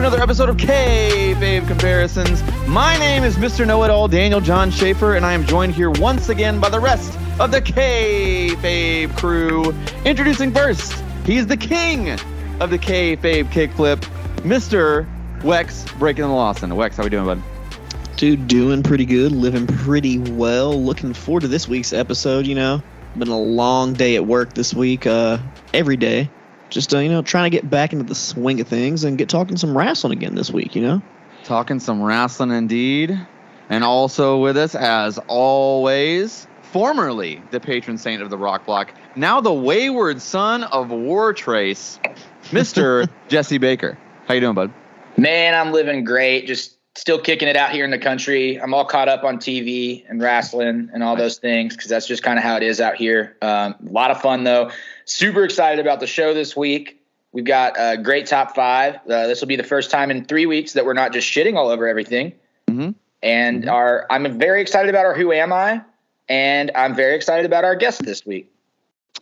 another episode of K Babe Comparisons. My name is Mr. Know It All, Daniel John Schaefer, and I am joined here once again by the rest of the K Babe crew. Introducing first, he's the king of the K Babe kickflip, Mr. Wex Breaking the Lawson. Wex, how we doing, bud? Dude, doing pretty good, living pretty well. Looking forward to this week's episode. You know, been a long day at work this week. Uh, every day, just uh, you know, trying to get back into the swing of things and get talking some wrestling again this week. You know, Talking some wrestling indeed. And also with us, as always, formerly the patron saint of the Rock Block, now the wayward son of Wartrace, Mr. Jesse Baker. How you doing, bud? Man, I'm living great. Just still kicking it out here in the country. I'm all caught up on TV and wrestling and all those things because that's just kind of how it is out here. Um, a lot of fun though. Super excited about the show this week. We've got a great top five. Uh, this will be the first time in three weeks that we're not just shitting all over everything. Mhm. And our, I'm very excited about our Who Am I, and I'm very excited about our guest this week.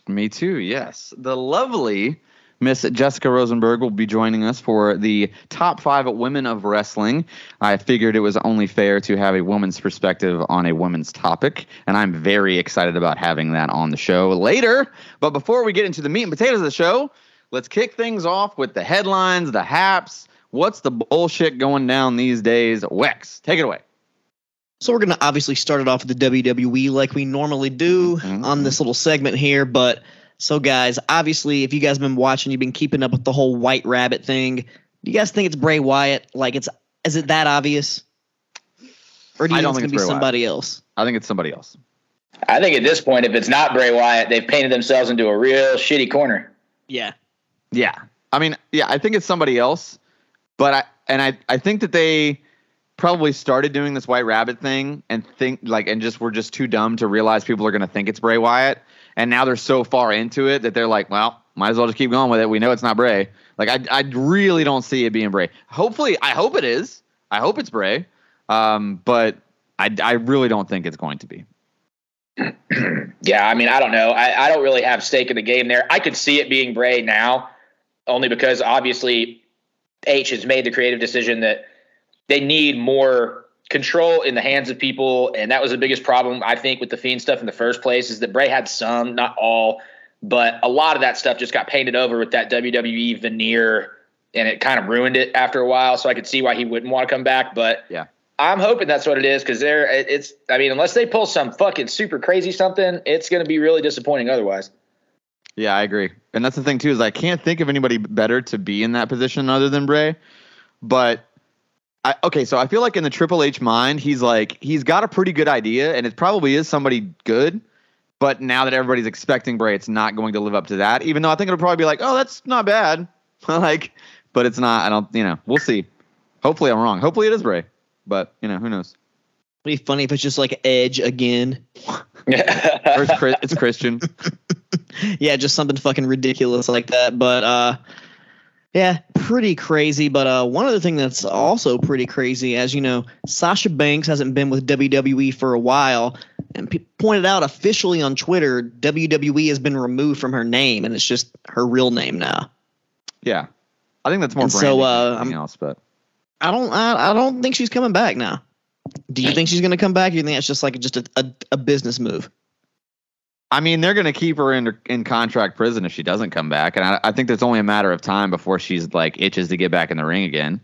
Me too, yes. The lovely Miss Jessica Rosenberg will be joining us for the top five women of wrestling. I figured it was only fair to have a woman's perspective on a woman's topic, and I'm very excited about having that on the show later. But before we get into the meat and potatoes of the show, let's kick things off with the headlines, the haps. What's the bullshit going down these days? Wex, take it away. so we're gonna obviously start it off with the WWE like we normally do Mhm. on this little segment here. But so, guys, obviously, if you guys have been watching, you've been keeping up with the whole White Rabbit thing. Do you guys think it's Bray Wyatt? Like, it's is it that obvious? Or do you I don't think think it's it's gonna Bray be somebody else? I think it's somebody else. I think at this point, if it's not Bray Wyatt, they've painted themselves into a real shitty corner. Yeah. Yeah. I mean, yeah, I think it's somebody else. But I and I I think that they probably started doing this white rabbit thing and think like and just were just too dumb to realize people are going to think it's Bray Wyatt and now they're so far into it that they're like, well, might as well just keep going with it. We know it's not Bray. Like I I really don't see it being Bray. Hopefully, I hope it is. I hope it's Bray. Um, but I I really don't think it's going to be. Yeah, I mean, I don't know. I, I don't really have stake in the game there. I could see it being Bray now, only because obviously H has made the creative decision that they need more control in the hands of people, and that was the biggest problem I think with the Fiend stuff in the first place is that Bray had some, not all, but a lot of that stuff just got painted over with that WWE veneer, and it kind of ruined it after a while. So I could see why he wouldn't want to come back, but Yeah. I'm hoping that's what it is because they're it's. I mean, unless they pull some fucking super crazy something, it's going to be really disappointing. Otherwise, Yeah, I agree. And that's the thing too is I can't think of anybody better to be in that position other than Bray. But I, okay, so I feel like in the Triple H mind, he's like he's got a pretty good idea, and it probably is somebody good. But now that everybody's expecting Bray, it's not going to live up to that. Even though I think it'll probably be like, oh, that's not bad. like, but it's not. I don't. You know, we'll see. Hopefully, I'm wrong. Hopefully, it is Bray. But you know, who knows? It'd be funny if it's just like Edge again. Or it's, Chris, it's Christian. yeah, just something fucking ridiculous like that. But uh yeah, pretty crazy. But uh one other thing that's also pretty crazy, as you know, Sasha Banks hasn't been with WWE for a while, and pointed out officially on Twitter, WWE has been removed from her name, and it's just her real name now. Yeah, I think that's more And so, uh, than else. But I don't, I, I don't think she's coming back now. Do you think she's going to come back? Or you think that's just like just a, a, a business move? I mean, they're going to keep her in in contract prison if she doesn't come back, and I, I think there's only a matter of time before she's like itches to get back in the ring again.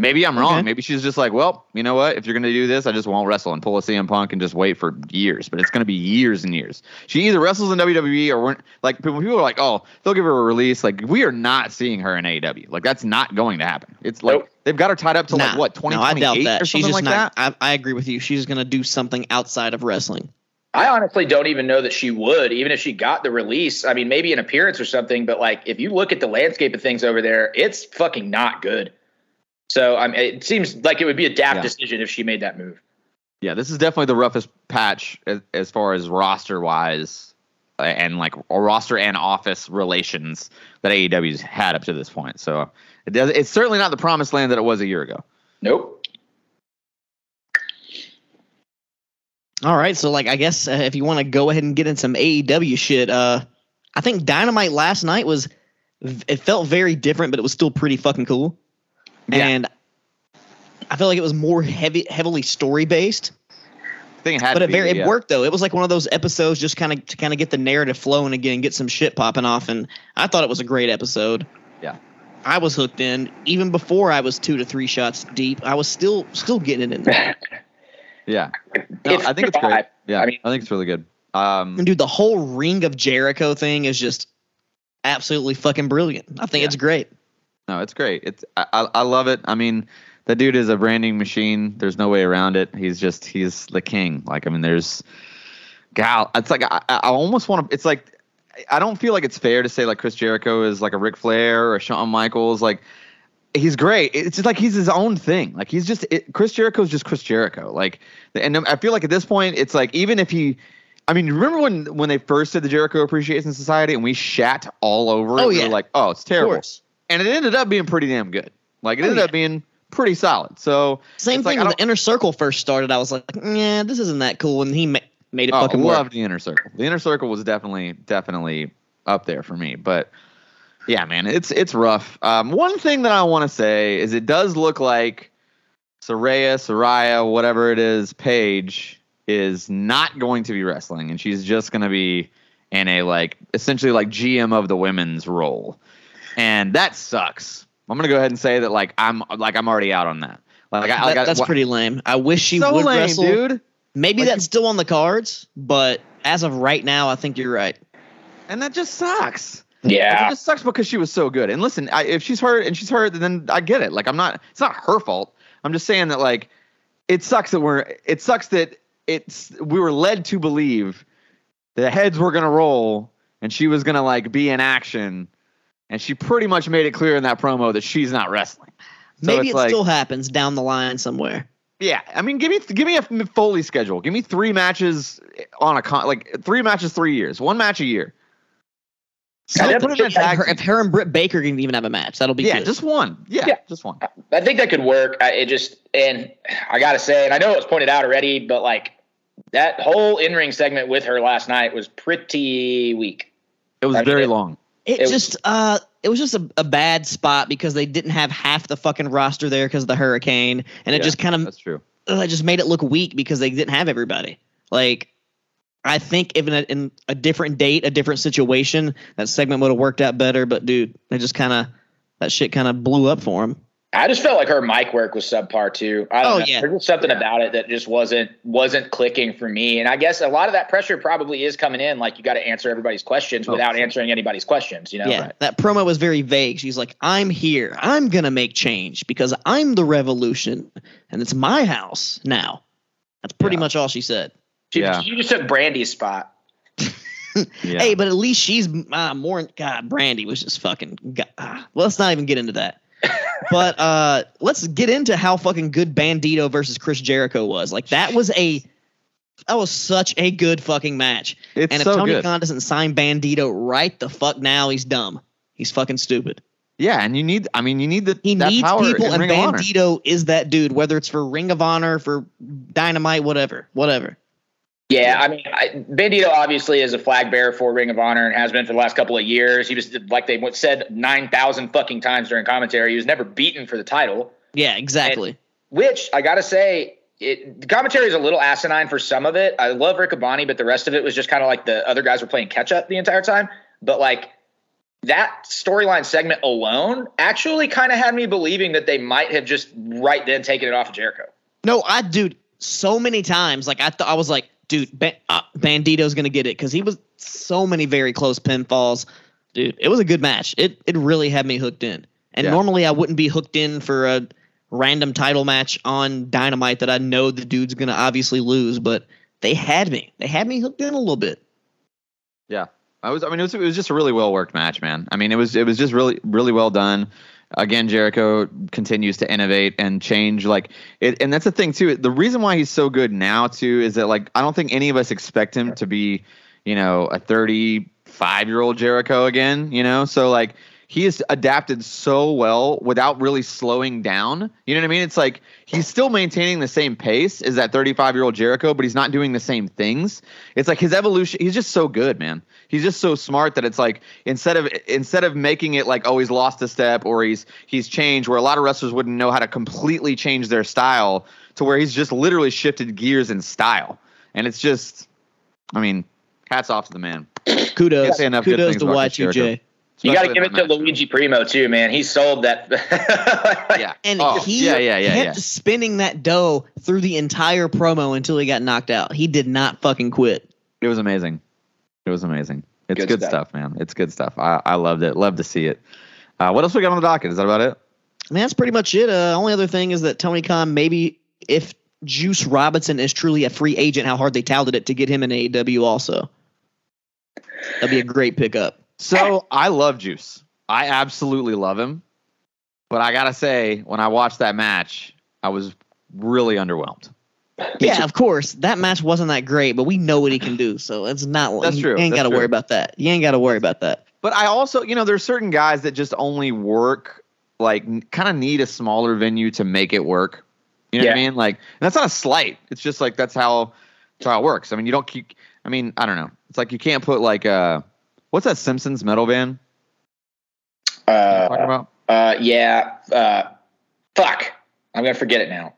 Maybe I'm wrong. Okay. Maybe she's just like, well, you know what? If you're going to do this, I just won't wrestle and pull a CM Punk and just wait for years. But it's going to be years and years. She either wrestles in WWE or like people people are like, oh, they'll give her a release. Like we are not seeing her in AEW. Like that's not going to happen. It's like Nope. they've got her tied up to like Nah, what no, I 2028 doubt that. or She's just like not. that. I, I agree with you. She's going to do something outside of wrestling. I honestly don't even know that she would, even if she got the release. I mean, maybe an appearance or something, but like if you look at the landscape of things over there, it's fucking not good. So I mean, it seems like it would be a daft Yeah. decision if she made that move. Yeah, this is definitely the roughest patch as, as far as roster wise uh, and like roster and office relations that AEW's had up to this point. So it does, it's certainly not the promised land that it was a year ago. Nope. All right, so like I guess uh, if you want to go ahead and get in some AEW shit, uh, I think Dynamite last night was it felt very different, but it was still pretty fucking cool. Yeah. and I feel like it was more heavy, heavily story based. I think it had But to it very be, it worked though. It was like one of those episodes just kind of to kind of get the narrative flowing again, get some shit popping off, and I thought it was a great episode. Yeah. I was hooked in even before I was two to three shots deep. I was still still getting it in there. Yeah. No, It's I think it's great. Yeah, I mean- I think it's really good. Um, And dude, the whole Ring of Jericho thing is just absolutely fucking brilliant. I think Yeah. it's great. No, it's great. It's I, I I love it. I mean, the dude is a branding machine. There's no way around it. He's just he's the king. Like I mean, there's gal. It's like I, I almost want to. It's like I don't feel like it's fair to say like Chris Jericho is like a Ric Flair or a Shawn Michaels. Like he's great. It's just like he's his own thing. Like he's just it, Chris Jericho is just Chris Jericho. Like and I feel like at this point it's like even if he. I mean, remember when when they first did the Jericho Appreciation Society and we shat all over it? Oh, We yeah. were like, oh, it's Of terrible course. and it ended up being pretty damn good. Like it Oh, ended yeah. up being pretty solid. So Same like, thing I when the inner circle first started. I was like, yeah, this isn't that cool, and he ma- made it oh, fucking loved work. the inner circle. The inner circle was definitely definitely up there for me. But yeah, man, it's it's rough. Um, one thing that I want to say is it does look like Saraya, Saraya, whatever it is, Paige is not going to be wrestling, and she's just going to be in a like essentially like GM of the women's role, and that sucks. I'm gonna go ahead and say that like I'm like I'm already out on that. Like, I, like That- I- that's wha- pretty lame. I wish she so would lame, wrestle. dude. Maybe Like, that's still on the cards, but as of right now, I think you're right. And that just sucks. Like, Yeah. it just sucks because she was so good. And listen, I, if she's hurt and she's hurt, then I get it. Like I'm not. It's not her fault. I'm just saying that like it sucks that we're. It sucks that it's we were led to believe the heads were gonna roll and she was gonna like be in action, and she pretty much made it clear in that promo that she's not wrestling. So Maybe it like- still happens down the line somewhere. Yeah, I mean, give me give me a Foley schedule. Give me three matches on a con like three matches, three years, one match a year. Yeah, So that- put it in If tag her, team. if her and Britt Baker can even have a match, that'll be yeah, good. just one. Yeah, Yeah. just one. I think that could work. I, it just and I gotta say, and I know it was pointed out already, but like that whole in ring segment with her last night was pretty weak. It was I mean, very it- long. It, It was- just uh it was just a, a bad spot because they didn't have half the fucking roster there because of the hurricane and it Yeah, just kind of That's true. it just made it look weak because they didn't have everybody. Like I think if in a, in a different date, a different situation, that segment would have worked out better. But dude, it just kind of that shit kind of blew up for him. I just felt like her mic work was subpar too. I don't Oh, know. yeah. There's just something about it that just wasn't wasn't clicking for me. And I guess a lot of that pressure probably is coming in. Like you got to answer everybody's questions Oh, without answering anybody's questions. You know? yeah, that promo was very vague. She's like, "I'm here. I'm gonna make change because I'm the revolution, and it's my house now." That's pretty Yeah. much all she said. She, Yeah. she just took Brandi's spot. Yeah. Hey, but at least she's uh, more. God, Brandy was just fucking. God, well, let's not even get into that. but uh, let's get into how fucking good Bandito versus Chris Jericho was. Like that was a. That was such a good fucking match. it's and if so Tony good. Khan doesn't sign Bandito right the fuck now, he's dumb. He's fucking stupid. yeah, and you need. I mean, you need the He that needs power people, and Ring. Bandito is that dude. Whether it's for Ring of Honor, for Dynamite, whatever, whatever. Yeah, I mean, I, Bandito obviously is a flag bearer for Ring of Honor and has been for the last couple of years. He was like they said nine thousand fucking times during commentary. He was never beaten for the title. Yeah, exactly. Which I gotta say, it, the commentary is a little asinine for some of it. I love Riccaboni, but the rest of it was just kind of like the other guys were playing catch up the entire time. But like that storyline segment alone actually kind of had me believing that they might have just right then taken it off of Jericho. No, I dude, so many times like I thought I was like, dude, ba- uh, Bandito's gonna get it because he was so many very close pinfalls. Dude, it was a good match. It it really had me hooked in. And Yeah. normally I wouldn't be hooked in for a random title match on Dynamite that I know the dude's gonna obviously lose, but they had me. They had me hooked in a little bit. Yeah, I was. I mean, it was. It was just a really well worked match, man. I mean, it was. It was just really, really well done. Again, Jericho continues to innovate and change. Like it, and that's the thing too. The reason why he's so good now too is that like I don't think any of us expect him to be, you know, a thirty-five year old Jericho again. You know, so like he has adapted so well without really slowing down. You know what I mean? It's like he's still maintaining the same pace as that 35 year old Jericho, but he's not doing the same things. It's like his evolution. He's just so good, man. He's just so smart that it's like instead of instead of making it like oh he's lost a step or he's he's changed, where a lot of wrestlers wouldn't know how to completely change their style to where he's just literally shifted gears in style, and it's just, I mean, hats off to the man. Kudos. Can't say enough good Kudos things to Y2J. Jericho. You got to give it to. Luigi Primo too, man. He sold that. Yeah. And Oh, he yeah, yeah, yeah, kept yeah. spinning that dough through the entire promo until he got knocked out. He did not fucking quit. It was amazing. It was amazing. It's good, Good stuff. stuff. man. It's good stuff. I, I loved it. Love to see it. Uh, what else we got on the docket? Is that about it? I mean, that's pretty much it. Uh, only other thing is that Tony Khan, maybe if Juice Robinson is truly a free agent, how hard they touted it to get him in AEW also. That'd be a great pickup. So I love Juice. I absolutely love him. But I gotta say, when I watched that match, I was really underwhelmed. Yeah, of course. That match wasn't that great, but we know what he can do. So it's not. That's you true. ain't That's got to true. worry about that. You ain't got to worry about that. But I also, you know, there's certain guys that just only work like kind of need a smaller venue to make it work. You know what I mean? Like, and that's not a slight. It's just like that's how that's how it works. I mean, you don't keep. I mean, I don't know. It's like you can't put like uh, what's that Simpsons metal band? You know what I'm talking uh, about? uh, yeah. Uh, fuck. I'm gonna forget it now.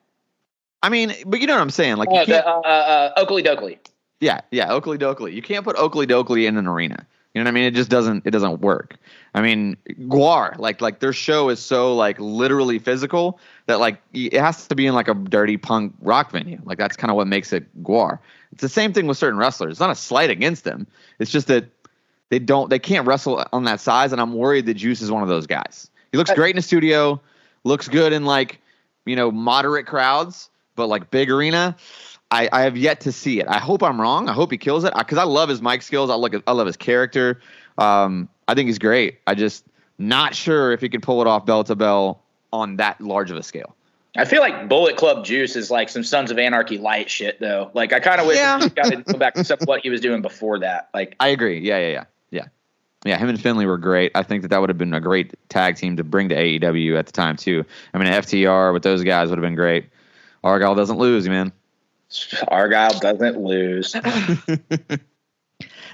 I mean, but you know what I'm saying? Like, you Uh, can't, the, uh, uh, Okilly Dokilly. yeah, yeah, Okilly Dokilly. You can't put Okilly Dokilly in an arena. You know what I mean? It just doesn't. It doesn't work. I mean, GWAR, like, like their show is so like literally physical that like it has to be in like a dirty punk rock venue. Like that's kind of what makes it GWAR. It's the same thing with certain wrestlers. It's not a slight against them. It's just that they don't. They can't wrestle on that size, and I'm worried that Juice is one of those guys. He looks great in a studio, looks good in like you know moderate crowds, but like big arena. I, I have yet to see it. I hope I'm wrong. I hope he kills it because I love his mic skills. I look at, I love his character. Um, I think he's great. I just not sure if he can pull it off bell to bell on that large of a scale. I feel like Bullet Club Juice is like some Sons of Anarchy light shit though. Like I kind of wish Yeah. he got to go back to some- what he was doing before that. Like I agree. Yeah, yeah, yeah, yeah, yeah. Him and Finlay were great. I think that that would have been a great tag team to bring to AEW at the time too. I mean, FTR with those guys would have been great. Argyle doesn't lose, man. Argyle doesn't lose.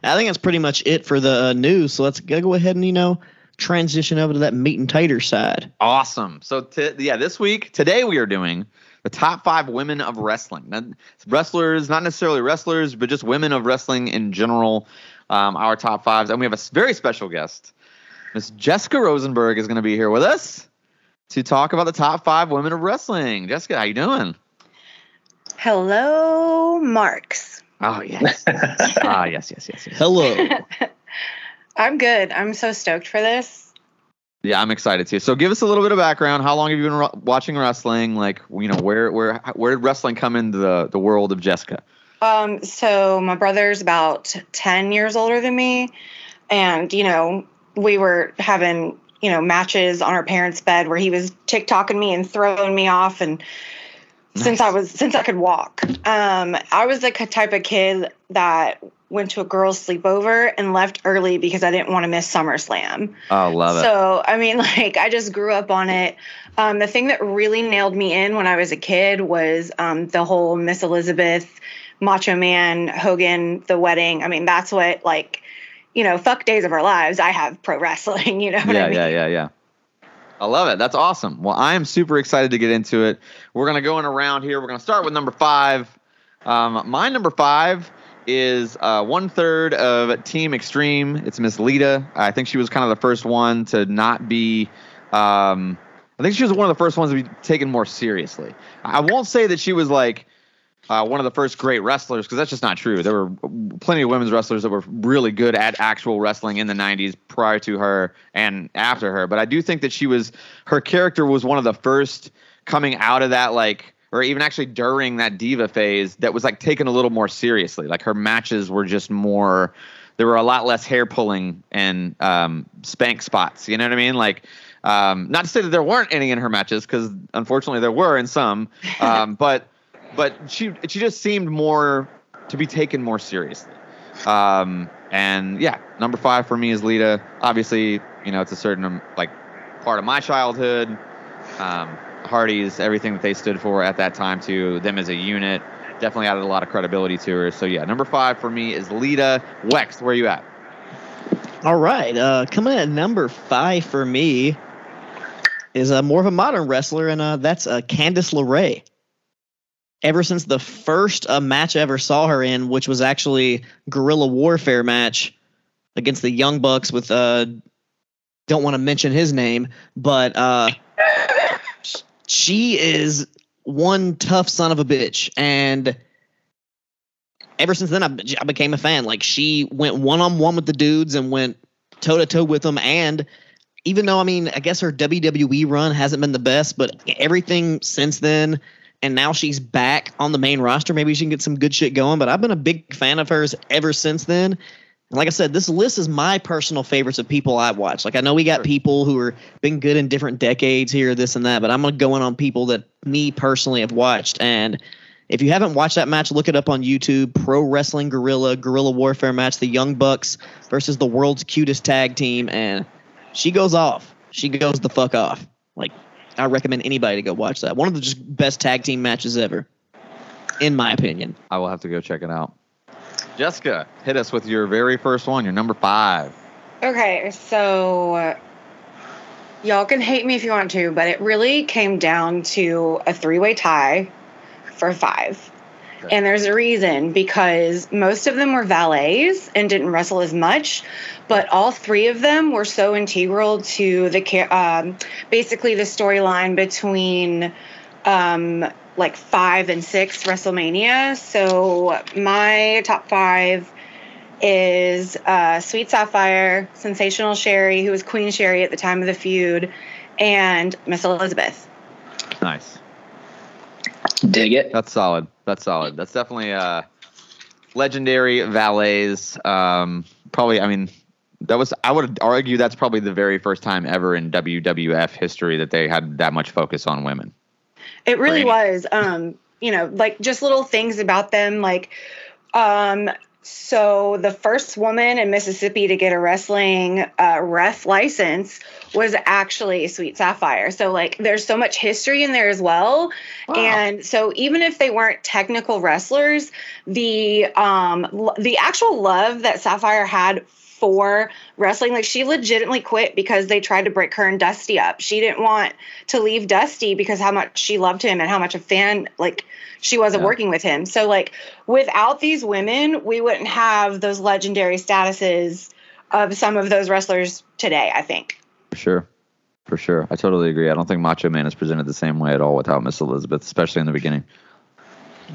I think that's pretty much it for the uh, news. So let's go go ahead and you know transition over to that meat and tighter side. Awesome. So t- yeah, this week today we are doing the top five women of wrestling. Not, wrestlers, not necessarily wrestlers, but just women of wrestling in general. Um, our top fives, and we have a very special guest. Miss Jessica Rosenberg is going to be here with us to talk about the top five women of wrestling. Jessica, how you doing? Hello, Marks. Oh yes, ah yes, yes, yes, yes. Hello. I'm good. I'm so stoked for this. Yeah, I'm excited too. So, give us a little bit of background. How long have you been ro- watching wrestling? Like, you know, where where where did wrestling come into the the world of Jessica? Um, so my brother's about 10 years older than me. And, you know, we were having, you know, matches on our parents' bed where he was TikToking me and throwing me off. And since I was, since I could walk, um, I was the type of kid that went to a girl's sleepover and left early because I didn't want to miss SummerSlam. Oh, love it. So, I mean, like, I just grew up on it. Um, the thing that really nailed me in when I was a kid was um, the whole Miss Elizabeth, Macho Man, Hogan, the wedding. I mean, that's what, like, you know, fuck days of our lives. I have pro wrestling, you know what yeah, I mean? yeah, yeah, yeah. I love it. That's awesome. Well, I am super excited to get into it. We're gonna go in around here. We're gonna start with number five. Um, my number five is uh, one third of Team Extreme. It's Miss Lita. I think she was kind of the first one to not be. Um, I think she was one of the first ones to be taken more seriously. I won't say that she was like uh, one of the first great wrestlers because that's just not true. There were plenty of women's wrestlers that were really good at actual wrestling in the 90s prior to her and after her. But I do think that she was, her character was one of the first coming out of that, like, or even actually during that diva phase that was like taken a little more seriously. Like her matches were just more, there were a lot less hair pulling and um, spank spots. You know what I mean? Like, um, not to say that there weren't any in her matches because unfortunately there were in some, um, but but she she just seemed more to be taken more seriously. Um, and yeah, number five for me is Lita. Obviously, you know, it's a certain um, like part of my childhood. Um, Hardys, everything that they stood for at that time, to them as a unit, definitely added a lot of credibility to her. So yeah, number five for me is Lita. Wex, where you at? All right, uh, coming at number five for me is uh, more of a modern wrestler, and uh, that's uh, Candice LeRae. Ever since the first uh, match I ever saw her in, which was actually guerrilla warfare match against the Young Bucks with uh, don't want to mention his name, but uh, she is one tough son of a bitch, and ever since then I, I became a fan. Like she went one on one with the dudes and went toe to toe with them, and even though I mean I guess her WWE run hasn't been the best, but everything since then. And now she's back on the main roster. Maybe she can get some good shit going. But I've been a big fan of hers ever since then. And like I said, this list is my personal favorites of people I've watched. Like I know we got people who are been good in different decades here, this and that, but I'm gonna go in on people that me personally have watched. And if you haven't watched that match, look it up on YouTube. Pro Wrestling Guerrilla Guerrilla Warfare match, the Young Bucks versus the world's cutest tag team, and she goes off. She goes the fuck off. Like I recommend anybody to go watch that. One of the just best tag team matches ever, in my opinion. I will have to go check it out. Jessica, hit us with your very first one, your number five. Okay, so uh, y'all can hate me if you want to, but it really came down to a three way tie for five. Okay. And there's a reason because most of them were valets and didn't wrestle as much, but all three of them were so integral to the um, basically the storyline between um, like five and six WrestleMania. So my top five is uh, Sweet Sapphire, Sensational Sherri, who was Queen Sherri at the time of the feud, and Miss Elizabeth. Nice. Dig it. That's solid. That's solid. That's definitely uh legendary valets. Um probably I mean that was I would argue that's probably the very first time ever in WWF history that they had that much focus on women. It really Right. was. Um, you know, like just little things about them, like um so the first woman in Mississippi to get a wrestling uh, ref license was actually Sweet Sapphire. So like there's so much history in there as well. Wow. And so even if they weren't technical wrestlers, the um l- the actual love that Sapphire had for wrestling, like she legitimately quit because they tried to break her and Dusty up. She didn't want to leave Dusty because how much she loved him and how much a fan like she wasn't Yeah. working with him. So like without these women, we wouldn't have those legendary statuses of some of those wrestlers today, I think. For sure. For sure. I totally agree. I don't think Macho Man is presented the same way at all without Miss Elizabeth, especially in the beginning.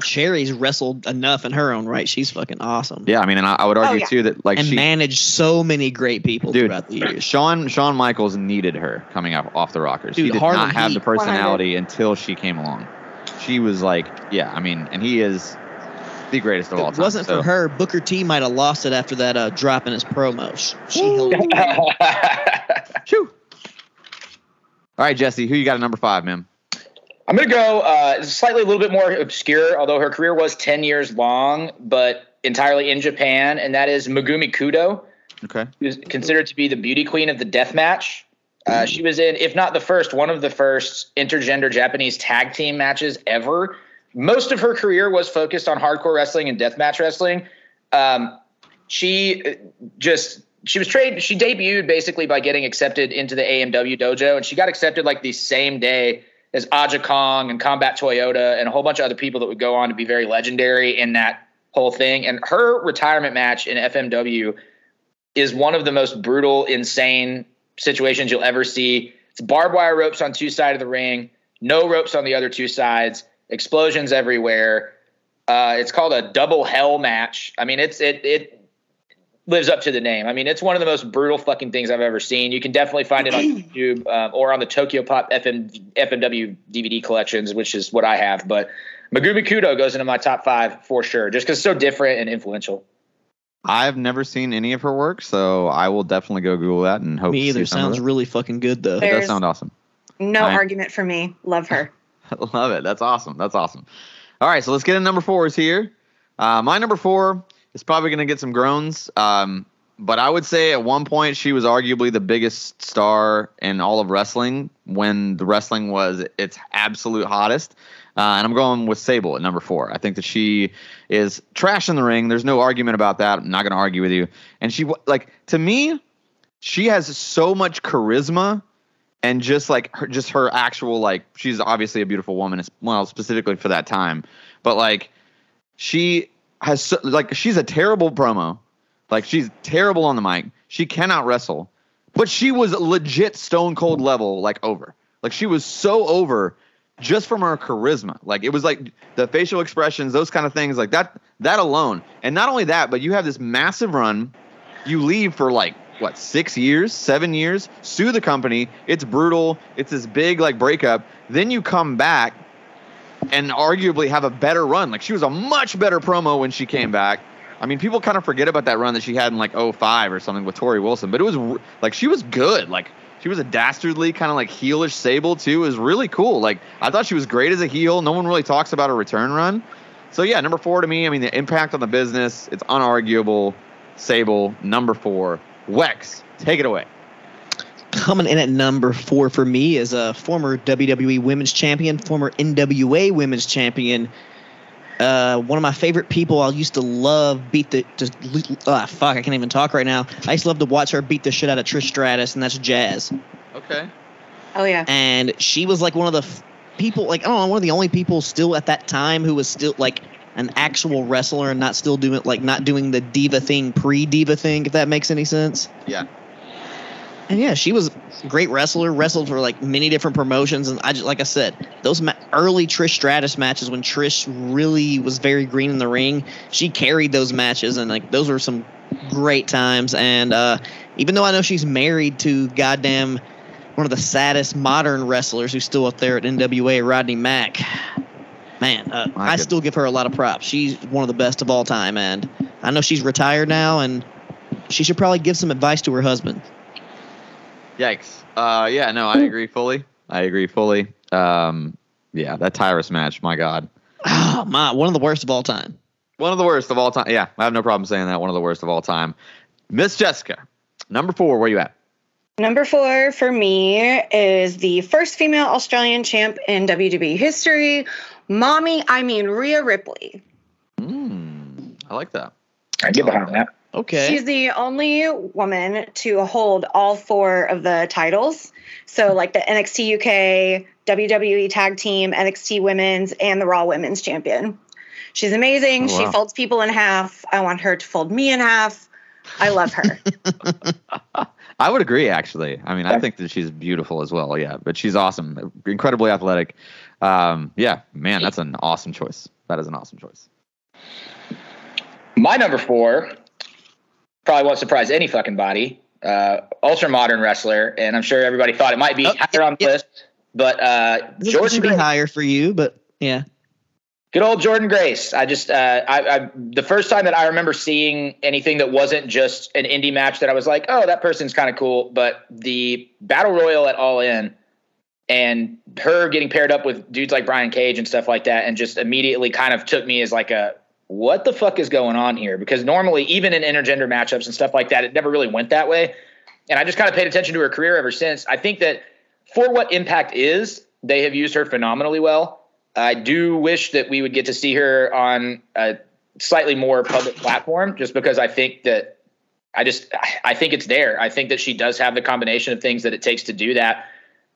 Sherri's wrestled enough in her own right. She's fucking awesome. Yeah, I mean and I, I would oh, argue yeah. too that like and she managed so many great people Dude, throughout the years. Shawn Shawn Michaels needed her coming up off the rockers. he did Harlem not have the Heat. personality until she came along. She was like, yeah, I mean, and he is the greatest of If all time. it wasn't so- for her, Booker T might have lost it after that uh, drop in his promo. She- She held Shoo. All right, Jesse, who you got at number five, man? I'm going to go uh, slightly a little bit more obscure, although her career was 10 years long, but entirely in Japan, and that is Megumi Kudo, Okay. who's considered to be the beauty queen of the death match. Uh, she was in, if not the first, one of the first intergender Japanese tag team matches ever. Most of her career was focused on hardcore wrestling and deathmatch wrestling. Um, she uh, just she was trained. She debuted basically by getting accepted into the AJW dojo, and she got accepted like the same day as Aja Kong and Combat Toyoda and a whole bunch of other people that would go on to be very legendary in that whole thing. And her retirement match in FMW is one of the most brutal, insane situations you'll ever see. It's barbed wire ropes on two sides of the ring, no ropes on the other two sides, explosions everywhere. Uh, it's called a double hell match. I mean, it's it it lives up to the name. I mean, it's one of the most brutal fucking things I've ever seen. You can definitely find it on YouTube um, or on the Tokyo Pop FM, FMW DVD collections, which is what I have. But Megumi Kudo goes into my top five for sure, just because it's so different and influential. I've never seen any of her work, so I will definitely go Google that and hope me to see either. some Sounds of really fucking good though. It does sound awesome. No Fine. argument for me. Love her. Love it. That's awesome. That's awesome. All right, so let's get in number fours here. Uh, my number four is probably going to get some groans. Um, but I would say at one point she was arguably the biggest star in all of wrestling when the wrestling was its absolute hottest. Uh, and I'm going with Sable at number four. I think that she is trash in the ring. There's no argument about that. I'm not going to argue with you. And she, like, to me, she has so much charisma and just like her, just her actual, like, she's obviously a beautiful woman, well, specifically for that time. But, like, she has, so, like, she's a terrible promo. Like, she's terrible on the mic. She cannot wrestle. But she was legit stone cold level, like, over. Like, she was so over just from her charisma. Like it was like the facial expressions, those kind of things, like that that alone. And not only that, but you have this massive run. You leave for like what six years, seven years, sue the company. It's brutal. It's this big like breakup. Then you come back and arguably have a better run. Like she was a much better promo when she came back. I mean, people kind of forget about that run that she had in like 05 or something with Torrie Wilson, but it was like she was good. Like she was a dastardly kind of like heelish Sable too. It was really cool. Like I thought she was great as a heel. No one really talks about her return run. So yeah, number four to me. I mean, the impact on the business, it's unarguable. Sable, number four. Wex, take it away. Coming in at number four for me is a former WWE Women's Champion, former NWA Women's Champion. Uh, one of my favorite people I used to love beat the just ah fuck I can't even talk right now. I used to love to watch her beat the shit out of Trish Stratus, and that's Jazz. Okay. Oh yeah. And she was like one of the f- people, like I don't know, one of the only people still at that time who was still like an actual wrestler and not still doing like not doing the diva thing pre diva thing. If that makes any sense. Yeah. And yeah, she was a great wrestler, wrestled for like many different promotions. And I just, like I said, those ma- early Trish Stratus matches when Trish really was very green in the ring, she carried those matches. And like, those were some great times. And uh, even though I know she's married to goddamn one of the saddest modern wrestlers who's still up there at NWA, Rodney Mack, man, uh, I still give her a lot of props. She's one of the best of all time. And I know she's retired now and she should probably give some advice to her husband. Yikes. Uh, yeah, no, I agree fully. I agree fully. Um, yeah, that Tyrus match, my God. Oh my, one of the worst of all time. One of the worst of all time. Yeah, I have no problem saying that. One of the worst of all time. Miss Jessica, number four, where you at? Number four for me is the first female Australian champ in WWE history, Mommy, I mean Rhea Ripley. Mm, I like that. I get behind that. Okay. She's the only woman to hold all four of the titles. So, like the NXT UK, WWE Tag Team, NXT Women's, and the Raw Women's Champion. She's amazing. Oh, She folds people in half. I want her to fold me in half. I love her. I would agree, actually. I mean, I think that she's beautiful as well. Yeah, but she's awesome, incredibly athletic. Um, yeah, man, that's an awesome choice. That is an awesome choice. My number four probably won't surprise any fucking body. Uh, ultra modern wrestler, and I'm sure everybody thought it might be Oh, higher on the list. But uh, Jordan should be Grace, higher for you, but yeah. good old Jordynne Grace. I just, uh, I, I, the first time that I remember seeing anything that wasn't just an indie match that I was like, oh, that person's kind of cool. But the battle royal at All In, and her getting paired up with dudes like Brian Cage and stuff like that, and just immediately kind of took me as like a what the fuck is going on here? Because normally, even in intergender matchups and stuff like that, it never really went that way. And I just kind of paid attention to her career ever since. I think that for what Impact is, they have used her phenomenally well. I do wish that we would get to see her on a slightly more public platform, just because I think that I just I think it's there. I think that she does have the combination of things that it takes to do that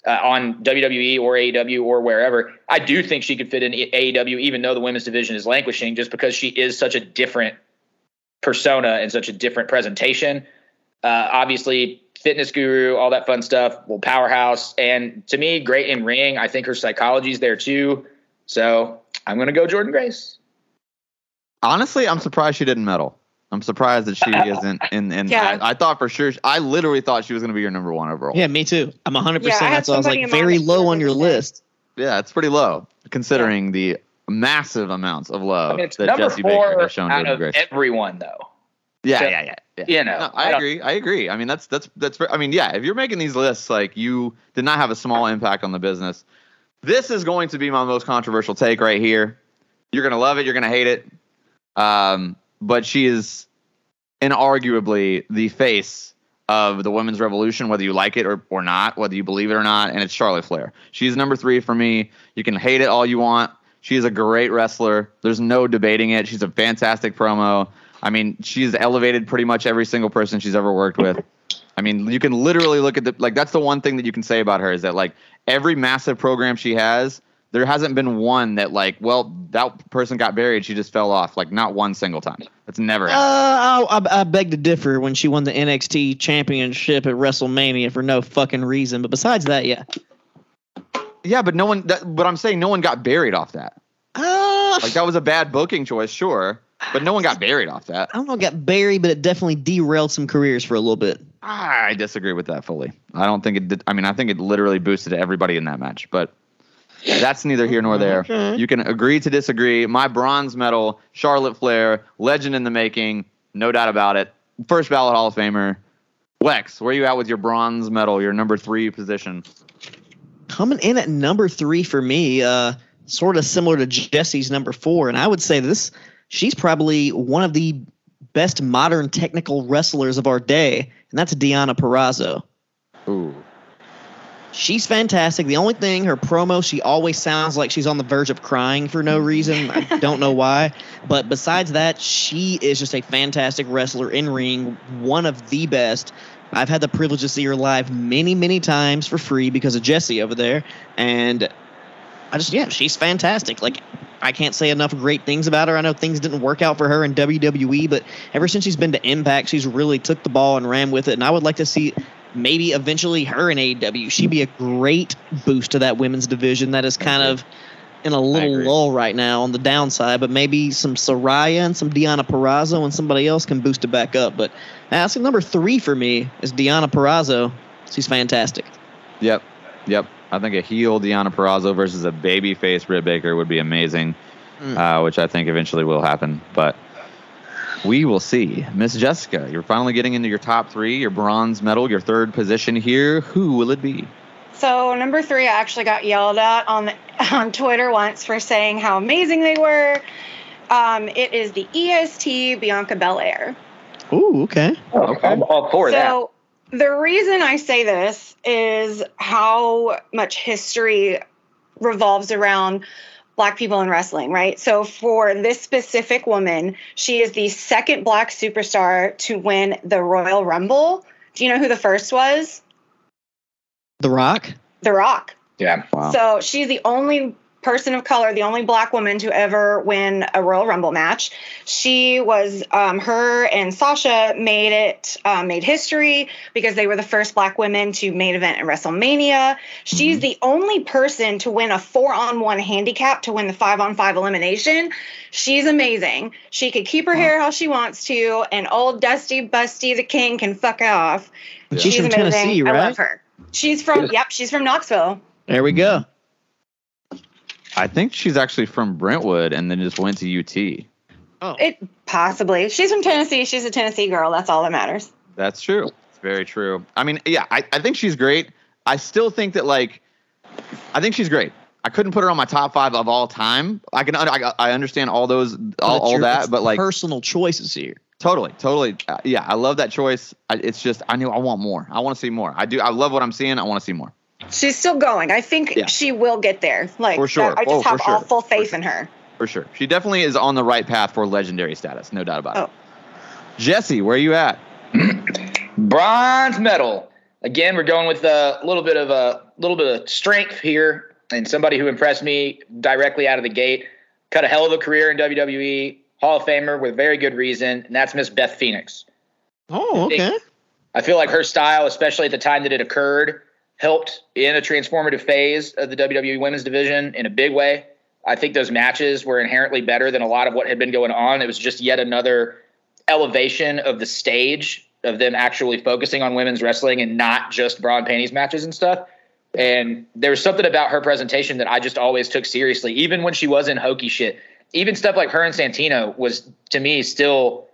uh, on WWE or AEW or wherever. I do think she could fit in AEW, even though the women's division is languishing, just because she is such a different persona and such a different presentation. Uh, obviously, fitness guru, all that fun stuff. Well, powerhouse, and to me, great in ring. I think her psychology's there too. So I'm going to go Jordynne Grace. Honestly, I'm surprised she didn't medal. I'm surprised that she isn't in. in Yeah. I, I thought for sure. I literally thought she was going to be your number one overall. Yeah, me too. I'm 100%. Yeah, I had that's why I was like very low on your were gonna say. list. Yeah, it's pretty low considering the massive amounts of love I mean, it's that number Jesse Baker has shown out Jordan of Grace. everyone, though. yeah, so- yeah, yeah, yeah. You know, No, I I agree. I agree. I mean, that's that's that's. I mean, yeah. If you're making these lists, like you did not have a small impact on the business. This is going to be my most controversial take right here. You're gonna love it. You're gonna hate it. Um, but she is inarguably the face of the women's revolution, whether you like it or, or not, whether you believe it or not, and it's Charlotte Flair. She's number three for me. You can hate it all you want. She's a great wrestler. There's no debating it. She's a fantastic promo. I mean, she's elevated pretty much every single person she's ever worked with. I mean, you can literally look at the like that's the one thing that you can say about her is that like every massive program she has, there hasn't been one that like, well, that person got buried, she just fell off. Like not one single time. That's never happened. Uh, I, I beg to differ when she won the NXT championship at WrestleMania for no fucking reason. But besides that, yeah. Yeah, but no one. That, but I'm saying no one got buried off that. Uh, Like that was a bad booking choice, sure, but no one got buried off that. I don't know, got buried, but it definitely derailed some careers for a little bit. I disagree with that fully. I don't think it did. I mean, I think it literally boosted everybody in that match, but that's neither here nor there. Okay. You can agree to disagree. My bronze medal, Charlotte Flair, legend in the making, no doubt about it. First ballot Hall of Famer. Lex, where are you at with your bronze medal, your number three position? Coming in at number three for me, uh, sort of similar to Jesse's number four, and I would say this: she's probably one of the best modern technical wrestlers of our day, and that's Deonna Purrazzo. Ooh. She's fantastic. The only thing, her promo, she always sounds like she's on the verge of crying for no reason. I don't know why. But besides that, she is just a fantastic wrestler in ring, one of the best. I've had the privilege to see her live many, many times for free because of Jesse over there. And I just, yeah, she's fantastic. Like, I can't say enough great things about her. I know things didn't work out for her in WWE, but ever since she's been to Impact, she's really took the ball and ran with it. And I would like to see maybe eventually her in AEW. She'd be a great boost to that women's division that is kind of in a little lull right now on the downside. But maybe some Saraya and some Deonna Purrazzo and somebody else can boost it back up. But so number three for me is Deonna Purrazzo. She's fantastic. Yep. Yep. I think a heel Deonna Purrazzo versus a babyface Britt Baker would be amazing, Mm. uh, which I think eventually will happen. But we will see. Miss Jessica, you're finally getting into your top three, your bronze medal, your third position here. Who will it be? So number three, I actually got yelled at on the, on Twitter once for saying how amazing they were. Um, it is the EST Bianca Belair. Ooh, okay. Oh, I'm all for that. so the reason I say this is how much history revolves around black people in wrestling, right? So for this specific woman, she is the second black superstar to win the Royal Rumble. Do you know who the first was? The Rock. The Rock. Yeah. Wow. So she's the only person of color, the only black woman to ever win a Royal Rumble match. She was, um, her and Sasha made it, uh, made history because they were the first black women to main event at WrestleMania. She's the only person to win a four on one handicap to win the five on five elimination. She's amazing. She could keep her hair how she wants to, and old Dusty Busty the King can fuck off. And She's from Tennessee, I love her. She's from, yep, she's from Knoxville. There we go. I think she's actually from Brentwood and then just went to UT. Oh, It possibly. She's from Tennessee. She's a Tennessee girl. That's all that matters. That's true. It's very true. I mean, yeah, I, I think she's great. I still think that like, I think she's great. I couldn't put her on my top five of all time. I can I, I understand all those all, all your- that, but like personal choices here. totally, totally, uh, yeah, I love that choice. I, it's just I knew I want more. I want to see more. I do. I love what I'm seeing. I want to see more. She's still going. I think Yeah. she will get there. Like For sure. I just Oh, for have all full faith sure. in her. For sure, she definitely is on the right path for legendary status. No doubt about Oh. it. Jesse, where are you at? Bronze medal. Again, we're going with a little bit of a little bit of strength here, and somebody who impressed me directly out of the gate. Cut a hell of a career in WWE, Hall of Famer with very good reason, and that's Miss Beth Phoenix. Oh, okay. I feel like her style, especially at the time that it occurred, helped in a transformative phase of the WWE Women's Division in a big way. I think those matches were inherently better than a lot of what had been going on. It was just yet another elevation of the stage of them actually focusing on women's wrestling and not just bra and panties matches and stuff. And there was something about her presentation that I just always took seriously, even when she was in hokey shit. Even stuff like her and Santino was to me still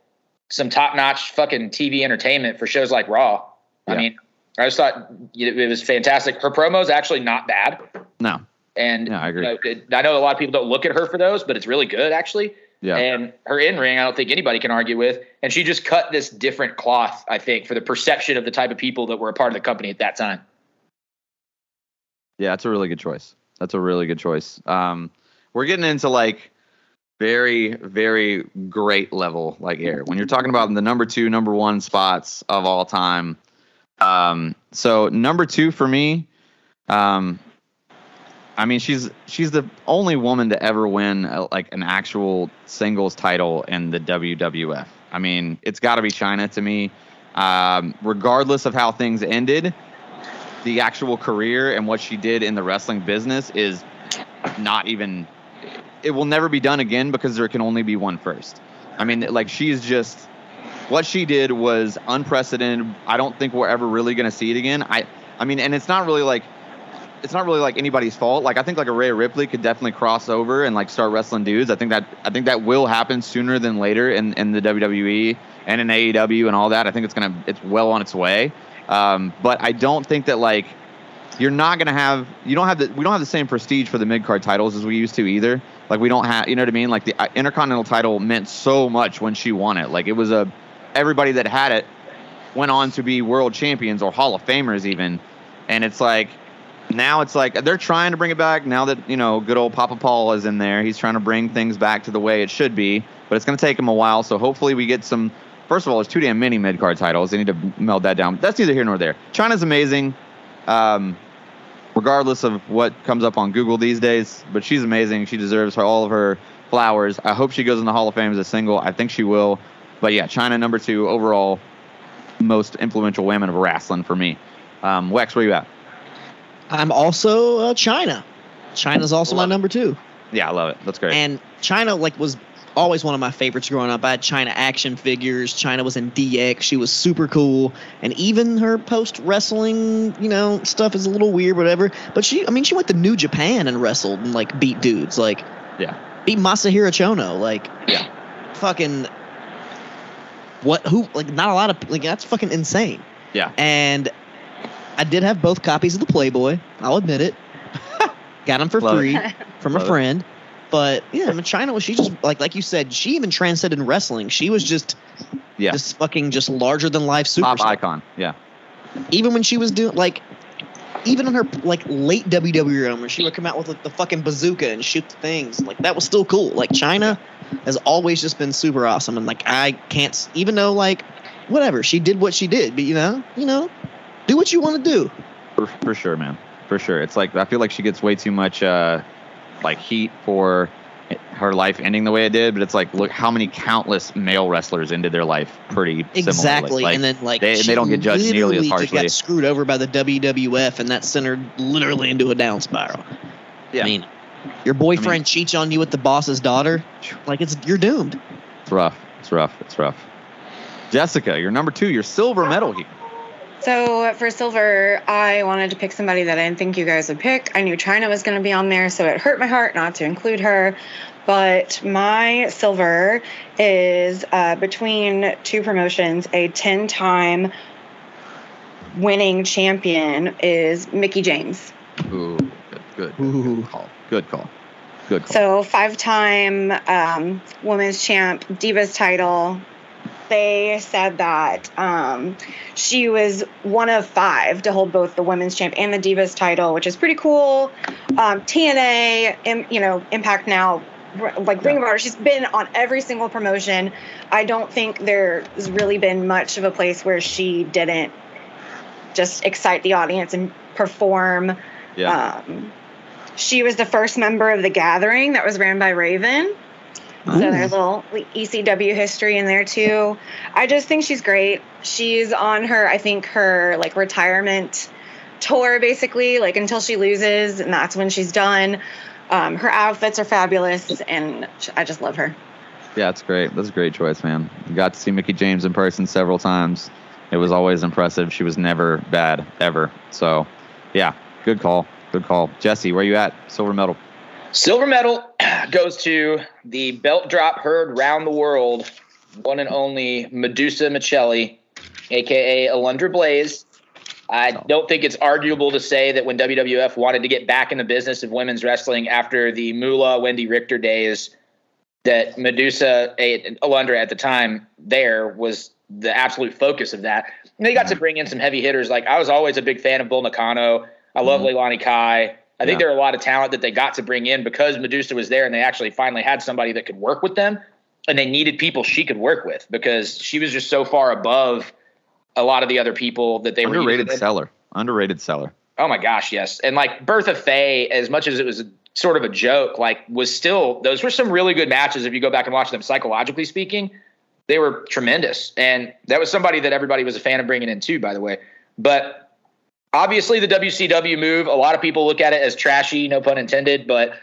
some top notch fucking TV entertainment for shows like Raw. I mean, I just thought it was fantastic. Her promo's actually not bad. No. And I agree. you know, I know a lot of people don't look at her for those, but it's really good actually. Yeah. And her in ring, I don't think anybody can argue with. And she just cut this different cloth, I think, for the perception of the type of people that were a part of the company at that time. Yeah, that's a really good choice. That's a really good choice. Um, we're getting into like very, very great level like air. When you're talking about the number two, number one spots of all time. Um, so number two for me, um, I mean, she's she's the only woman to ever win a, like an actual singles title in the WWF. I mean, it's got to be Chyna to me. Um, regardless of how things ended, the actual career and what she did in the wrestling business is not even. It will never be done again because there can only be one first. I mean, like she's just what she did was unprecedented. I don't think we're ever really going to see it again. I, I mean, and it's not really like it's not really like anybody's fault. Like I think like a Rhea Ripley could definitely cross over and like start wrestling dudes. I think that I think that will happen sooner than later in, in the WWE and in AEW and all that. I think it's gonna it's well on its way. Um, but I don't think that like you're not gonna have you don't have the we don't have the same prestige for the mid card titles as we used to either. Like we don't have you know what I mean. Like the uh, Intercontinental title meant so much when she won it. Like it was a everybody that had it went on to be world champions or Hall of Famers even. And it's like now it's like they're trying to bring it back now that you know good old Papa Paul is in there. He's trying to bring things back to the way it should be, but it's going to take him a while. So hopefully we get some. First of all, there's too damn many mid card titles. They need to meld that down. That's neither here nor there. Chyna's amazing, um, regardless of what comes up on Google these days. But she's amazing. She deserves all of her flowers. I hope she goes in the Hall of Fame as a single. I think she will. But yeah, Chyna number two overall, most influential women of wrestling for me. Um, Wex, where you at? I'm also uh, Chyna. Chyna's also my Love it. number two. Yeah, I love it. That's great. And Chyna like was always one of my favorites growing up. I had Chyna action figures. Chyna was in DX. She was super cool. And even her post wrestling, you know, stuff is a little weird, whatever. But she, I mean, she went to New Japan and wrestled and like beat dudes, like yeah, beat Masahiro Chono, like Yeah. fucking what? Who? Like not a lot of like that's fucking insane. yeah, And I did have both copies of the Playboy. I'll admit it. Got them for Love it. free from Love a it. friend. But yeah, I mean, Chyna was she just like like you said, she even transcended wrestling. She was just yeah. this fucking just larger than life super Pop icon. Yeah, Even when she was doing like even in her like late WWE run where she would come out with like the fucking bazooka and shoot the things, like that was still cool. Like Chyna has always just been super awesome and like I can't even though like whatever, she did what she did, but you know, you know, do what you want to do. for, for sure, man. For sure. It's like I feel like she gets way too much uh, like heat for her life ending the way it did, but it's like look how many countless male wrestlers ended their life pretty. Exactly, Like, and then like they- they don't get judged nearly as harshly. Got screwed over by the WWF, and that sent her literally into a down spiral. Yeah. I mean, your boyfriend cheats on you with the boss's daughter, like it's you're doomed. it's rough. It's rough. It's rough. Jessica, you're number two. You're silver medal here. So for silver, I wanted to pick somebody that I didn't think you guys would pick. I knew Chyna was going to be on there, so it hurt my heart not to include her. But my silver is uh, between two promotions. A 10 time winning champion is Mickie James. Ooh, good, good, good, Ooh. good call. Good call. Good call. So five time um, women's champ, Divas title. They said that um, she was one of five to hold both the women's champ and the Divas title, which is pretty cool. Um, TNA, im- you know, Impact now, like Ring of Honor, she's been on every single promotion. I don't think there's really been much of a place where she didn't just excite the audience and perform. yeah. Um, she was the first member of the Gathering that was ran by Raven. So there's a little ECW history in there too. I just think she's great. She's on her, I think her like retirement tour basically, like until she loses, and that's when she's done. Um, her outfits are fabulous, and I just love her. Yeah, it's great. That's a great choice, man. Got to see Mickie James in person several times. It was always impressive. She was never bad, ever. So, yeah, good call. Good call. Jesse, where you at? Silver medal. Silver medal goes to the belt drop heard round the world, one and only Medusa Miceli, aka Alundra Blaze. I don't think it's arguable to say that when WWF wanted to get back in the business of women's wrestling after the Moolah Wendy Richter days, that Medusa Alundra at the time there was the absolute focus of that. And they got to bring in some heavy hitters. Like I was always a big fan of Bull Nakano. I love mm-hmm. Leilani Kai. I think yeah. there are a lot of talent that they got to bring in because Medusa was there and they actually finally had somebody that could work with them and they needed people she could work with because she was just so far above a lot of the other people that they underrated were underrated seller. Underrated seller. Oh my gosh, yes. And like Bertha Faye, as much as it was a, sort of a joke, like was still those were some really good matches if you go back and watch them psychologically speaking. They were tremendous. And that was somebody that everybody was a fan of bringing in too, by the way. But obviously the WCW move, a lot of people look at it as trashy, no pun intended, but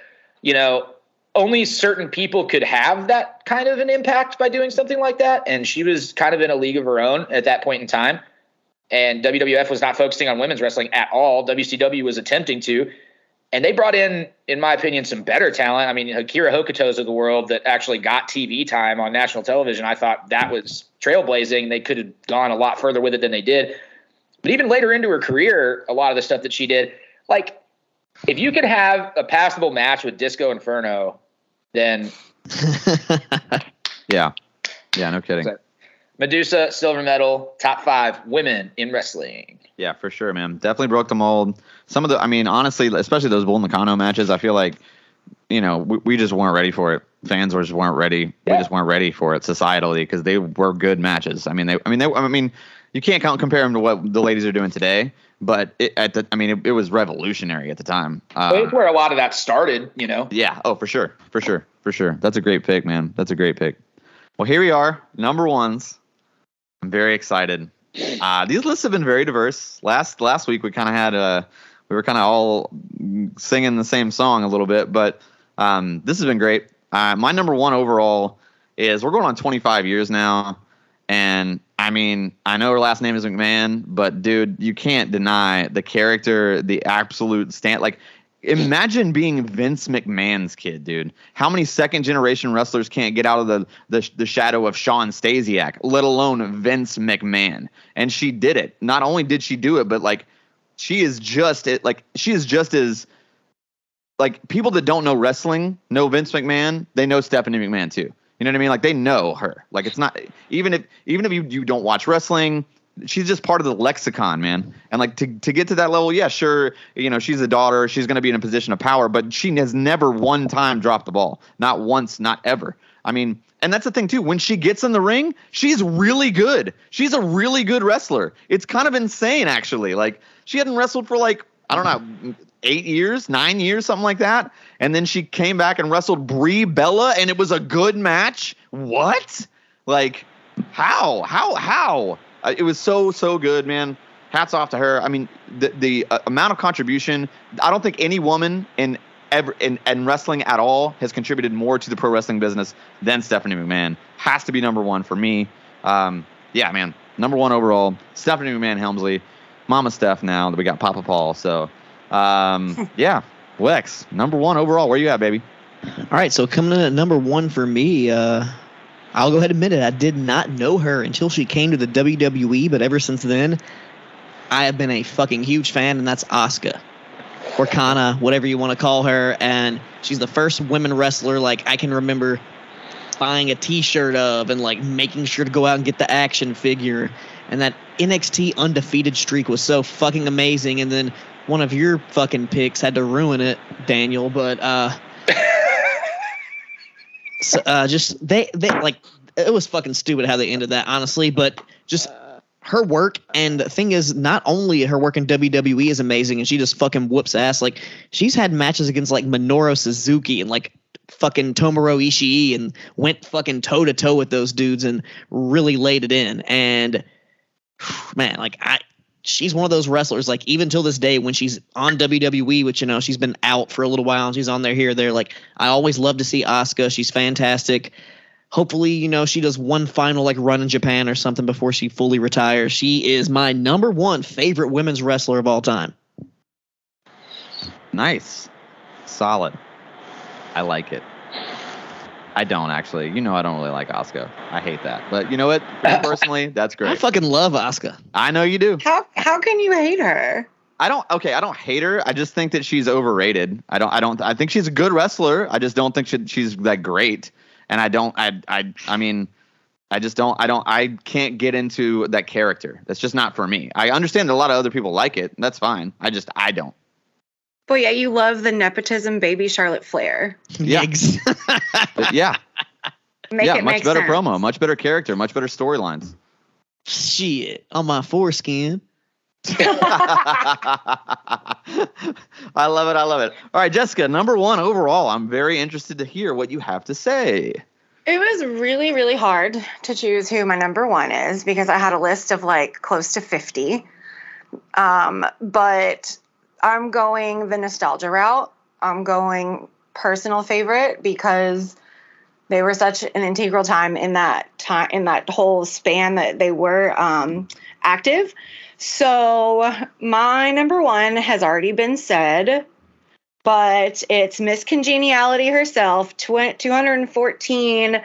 you know, only certain people could have that kind of an impact by doing something like that. And she was kind of in a league of her own at that point in time. And WWF was not focusing on women's wrestling at all. WCW was attempting to. And they brought in, in my opinion, some better talent. I mean, Akira Hokuto's of the world that actually got TV time on national television. I thought that was trailblazing. They could have gone a lot further with it than they did. But even later into her career, a lot of the stuff that she did, like if you could have a passable match with Disco Inferno then yeah, yeah, no kidding. Medusa, silver medal, top five women in wrestling. Yeah, for sure, man. Definitely broke the mold. Some of the, I mean, honestly, especially those Bull Nakano matches, I feel like, you know, we, we just weren't ready for it. Fans were just weren't ready. Yeah. We just weren't ready for it societally because they were good matches. I mean, they, I mean, they, I mean, you can't count, compare them to what the ladies are doing today but it, at the, I mean, it, it, was revolutionary at the time. Uh, well, it's where a lot of that started, you know. Yeah. Oh, for sure, for sure, for sure. That's a great pick, man. That's a great pick. Well, here we are, number ones. I'm very excited. Uh, these lists have been very diverse. Last last week we kind of had a, we were kind of all singing the same song a little bit, but um, this has been great. Uh, my number one overall is we're going on 25 years now. And I mean, I know her last name is McMahon, but dude, you can't deny the character, the absolute stand. Like, imagine being Vince McMahon's kid, dude. How many second generation wrestlers can't get out of the, the the shadow of Shawn Stasiak, let alone Vince McMahon? And she did it. Not only did she do it, but like she is just it. Like she is just as like people that don't know wrestling know Vince McMahon. They know Stephanie McMahon too. You know what I mean? Like they know her. Like it's not even if even if you, you don't watch wrestling, she's just part of the lexicon, man. And like to to get to that level, yeah, sure, you know, she's a daughter, she's going to be in a position of power, but she has never one time dropped the ball. Not once, not ever. I mean, and that's the thing too. When she gets in the ring, she's really good. She's a really good wrestler. It's kind of insane actually. Like she hadn't wrestled for like I don't know, eight years, nine years, something like that. And then she came back and wrestled Brie Bella, and it was a good match. What? Like, how? How? How? Uh, it was so so good, man. Hats off to her. I mean, the the uh, amount of contribution. I don't think any woman in ever in, in wrestling at all has contributed more to the pro wrestling business than Stephanie McMahon. Has to be number one for me. Um, yeah, man, number one overall. Stephanie McMahon Helmsley. Mama Steph now that we got Papa Paul. So um, yeah, Wex, number one overall. Where you at, baby? All right, so coming in at number one for me, uh, I'll go ahead and admit it. I did not know her until she came to the WWE, but ever since then, I have been a fucking huge fan, and that's Asuka. Or Kana, whatever you want to call her. And she's the first women wrestler like I can remember buying a t-shirt of and like making sure to go out and get the action figure and that NXT undefeated streak was so fucking amazing and then one of your fucking picks had to ruin it, Daniel. But uh, so, uh, just they they like it was fucking stupid how they ended that, honestly. But just her work and the thing is, not only her work in WWE is amazing, and she just fucking whoops ass. Like she's had matches against like Minoru Suzuki and like fucking Tomohiro Ishii and went fucking toe to toe with those dudes and really laid it in. And man, like I she's one of those wrestlers like even till this day when she's on WWE which you know she's been out for a little while and she's on there here there like I always love to see Asuka. She's fantastic. Hopefully you know she does one final like run in Japan or something before she fully retires. She is my number 1 favorite women's wrestler of all time. Nice. Solid. I like it I don't actually. You know, I don't really like Oscar. I hate that. But you know what? personally, that's great. I fucking love Oscar. I know you do. How how can you hate her? I don't. Okay, I don't hate her. I just think that she's overrated. I don't. I don't. I think she's a good wrestler. I just don't think she, she's that great. and I don't. I I I mean, I just don't. I don't. I can't get into that character. That's just not for me. I understand that a lot of other people like it. That's fine. I just I don't. But yeah, you love the nepotism baby Charlotte Flair. Yeah. Yeah, Make yeah. it Much make better sense. promo. Much better character. Much better storylines. Shit. On my foreskin. I love it. I love it. All right, Jessica, number one overall. I'm very interested to hear what you have to say. It was really, really hard to choose who my number one is because I had a list of like close to 50. Um, but I'm going the nostalgia route. I'm going personal favorite because they were such an integral time in that time in that whole span that they were um, active. So my number one has already been said, but it's Miss Congeniality herself, tw- 214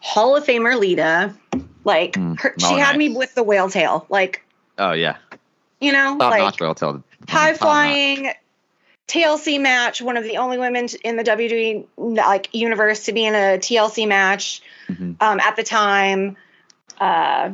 Hall of Famer Lita. Like Mm, her, oh, she had me with the whale tail. Like Oh yeah, you know, top like notch. I'll tell. High flying TLC match. One of the only women in the WWE like universe to be in a TLC match Mhm. um, at the time. Uh,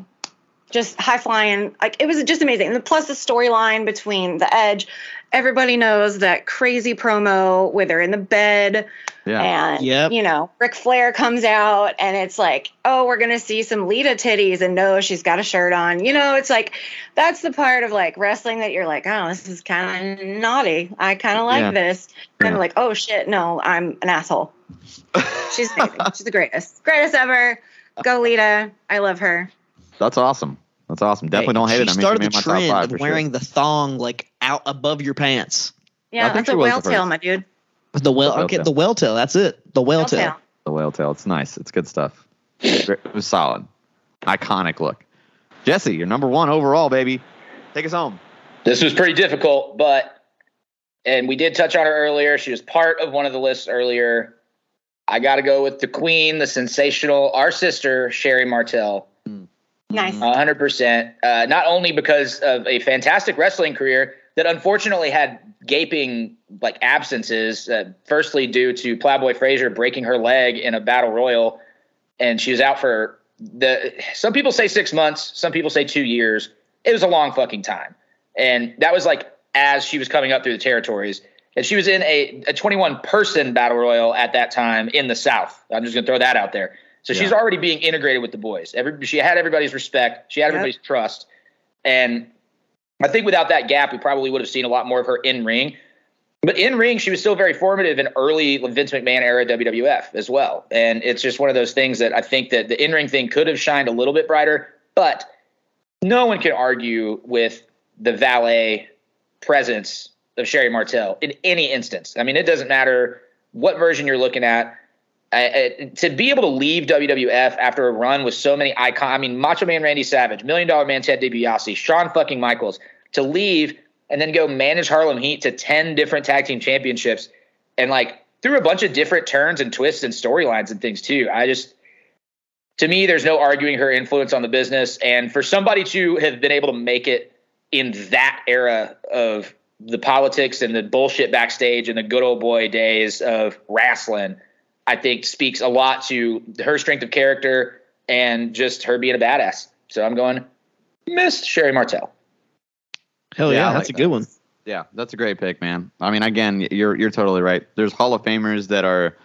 just high flying, like it was just amazing. And plus the storyline between the Edge. Everybody knows that crazy promo where they're in the bed Yeah. and Yep. you know Ric Flair comes out and it's like, oh, we're gonna see some Lita titties, and no, she's got a shirt on. You know, it's like that's the part of like wrestling that you're like, oh, this is kind of naughty. I kind of like Yeah. this. And Yeah. like, oh shit, no, I'm an asshole. She's amazing. she's the greatest, greatest ever. Go Lita, I love her. That's awesome. That's awesome. Definitely Hey, don't hate she it. I mean, started she the made my top trend five of for sure. wearing the thong like out above your pants. Yeah, that's a whale tail, my dude. The whale, The whale okay, tail. the whale tail. That's it. The whale, Whale tail. tail. The whale tail. It's nice. It's good stuff. it was solid. Iconic look. Jesse, you're number one overall, baby. Take us home. This was pretty difficult, but and we did touch on her earlier. She was part of one of the lists earlier. I got to go with the queen, the sensational, our sister Sherri Martel. Nice. Mm-hmm. Hundred percent. Uh, Not only because of a fantastic wrestling career that unfortunately had gaping like absences. Uh, firstly, due to Plowboy Frazier breaking her leg in a battle royal, and she was out for the. Some people say six months. Some people say two years. It was a long fucking time, and that was like as she was coming up through the territories. And she was in a, a 21 person battle royal at that time in the South. I'm just gonna throw that out there. So she's already being integrated with the boys. Every she had everybody's respect. She had Yep. everybody's trust. And I think without that gap, we probably would have seen a lot more of her in ring. But in ring, she was still very formative in early Vince McMahon era WWF as well. And it's just one of those things that I think that the in ring thing could have shined a little bit brighter. But no one can argue with the valet presence of Sherri Martel in any instance. I mean, it doesn't matter what version you're looking at. I, to be able to leave WWF after a run with so many icon, I mean, Macho Man Randy Savage, Million Dollar Man Ted DiBiase, Shawn fucking Michaels, to leave and then go manage Harlem Heat to 10 different tag team championships and like through a bunch of different turns and twists and storylines and things too. I just, to me, there's no arguing her influence on the business. And for somebody to have been able to make it in that era of the politics and the bullshit backstage and the good old boy days of wrestling, I think speaks a lot to her strength of character and just her being a badass. So I'm going Miss Sherri Martel. Hell Yeah, yeah, that's like a good one. Yeah, that's a great pick, man. I mean, again, you're you're totally right. There's Hall of Famers that are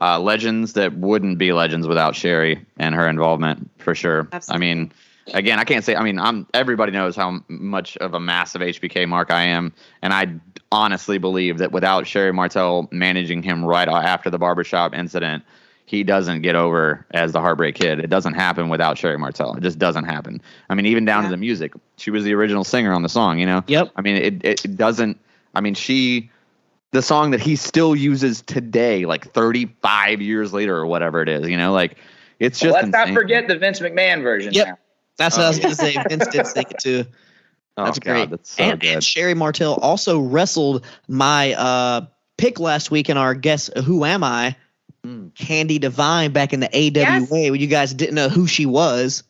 uh, legends that wouldn't be legends without Sherri and her involvement for sure. Absolutely. I mean, again, I can't say. I mean, I'm everybody knows how much of a massive HBK mark I am, and I honestly believe that without Sherri Martel managing him right after the barbershop incident, he doesn't get over as the Heartbreak Kid. It doesn't happen without Sherri Martel. It just doesn't happen. I mean, even down Yeah. to the music. She was the original singer on the song. You know. Yep. I mean, it, it it doesn't. I mean, she, the song that he still uses today, like 35 years later or whatever it is, you know, like it's just. Let's not forget the Vince McMahon version. Yep. now. That's what Oh, I was yeah. going to say. Vince did sing it too. Oh, That's God, great. That's so and, good. and Sherri Martel also wrestled my uh, pick last week in our Guess Who Am I? Mm. Candi Devine back in the AWA Yes. when you guys didn't know who she was.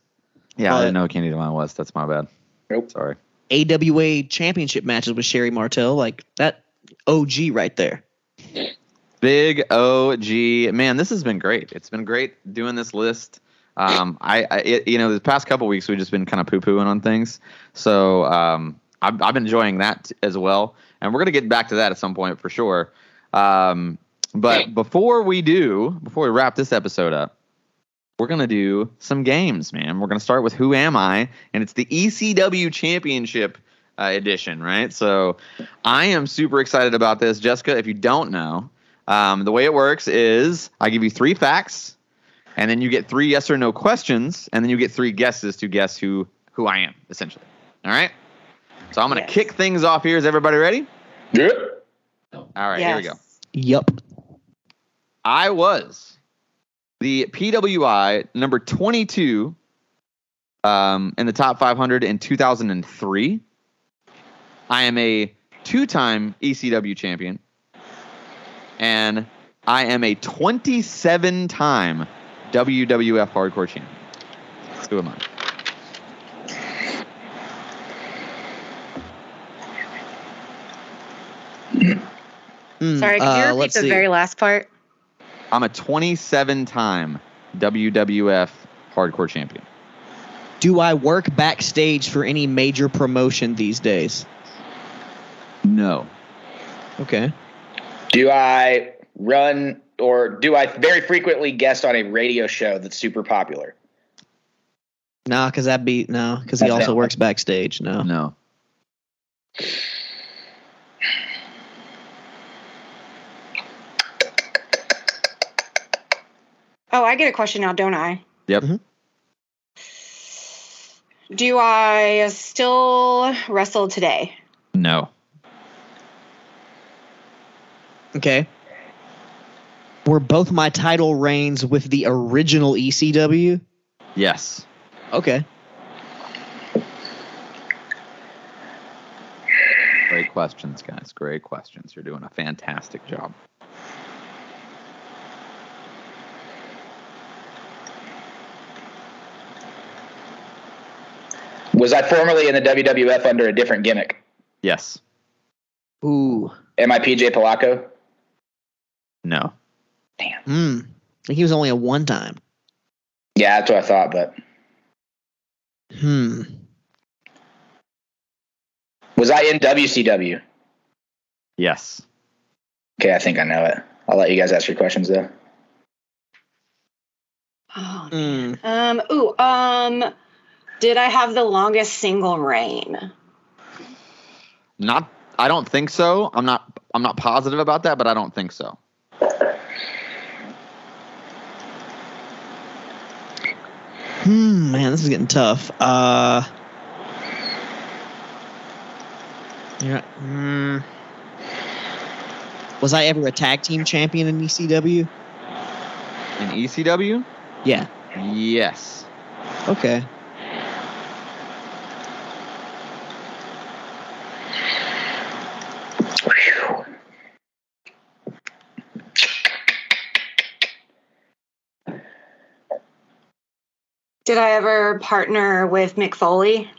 yeah, I didn't know who Candi Devine was. That's my bad. Nope. Sorry. AWA championship matches with Sherri Martel. Like that OG right there. Big OG. Man, this has been great. It's been great doing this list. Um, I, I it, you know, the past couple weeks we've just been kind of poo pooing on things. So um, I've, I've been enjoying that as well. And we're going to get back to that at some point for sure. Um, but before we do, before we wrap this episode up, we're going to do some games, man. We're going to start with Who Am I? And it's the ECW Championship uh, edition, right? So I am super excited about this. Jessica, if you don't know, um, the way it works is I give you three facts, and then you get three yes or no questions, and then you get three guesses to guess who who I am, essentially. All right. So I'm gonna Yes. kick things off here. Is everybody ready? Yeah. All right, here we go. Yup. I was the PWI number 22 um, in the top 500 in 2003. I am a two time ECW champion. And I am a 27 time WWF hardcore champion. Who am I? Mm, Sorry, could you uh, repeat let's the see. very last part? I'm a 27 time WWF hardcore champion. Do I work backstage for any major promotion these days? No. Okay. Do I run or do I very frequently guest on a radio show that's super popular? Nah, because that'd be no, because he also it. works backstage. No. No. Oh, I get a question now, don't I? Yep. Mhm. Do I still wrestle today? No. Okay. Were both my title reigns with the original ECW? Yes. Okay. Great questions, guys. Great questions. You're doing a fantastic job. Was I formerly in the WWF under a different gimmick? Yes. Ooh. Am I PJ Polaco? No. Damn. Hmm. He was only a one time. Yeah, that's what I thought, but Hmm. was I in WCW? Yes. Okay, I think I know it. I'll let you guys ask your questions though. Oh. Hmm. Um. Ooh. Um. Did I have the longest single reign? Not. I don't think so. I'm not. I'm not positive about that, but I don't think so. Hmm. Man, this is getting tough. Uh. Yeah. Hmm. Was I ever a tag team champion in ECW? In ECW. Yeah. Yes. Okay. Did I ever partner with Mick Foley?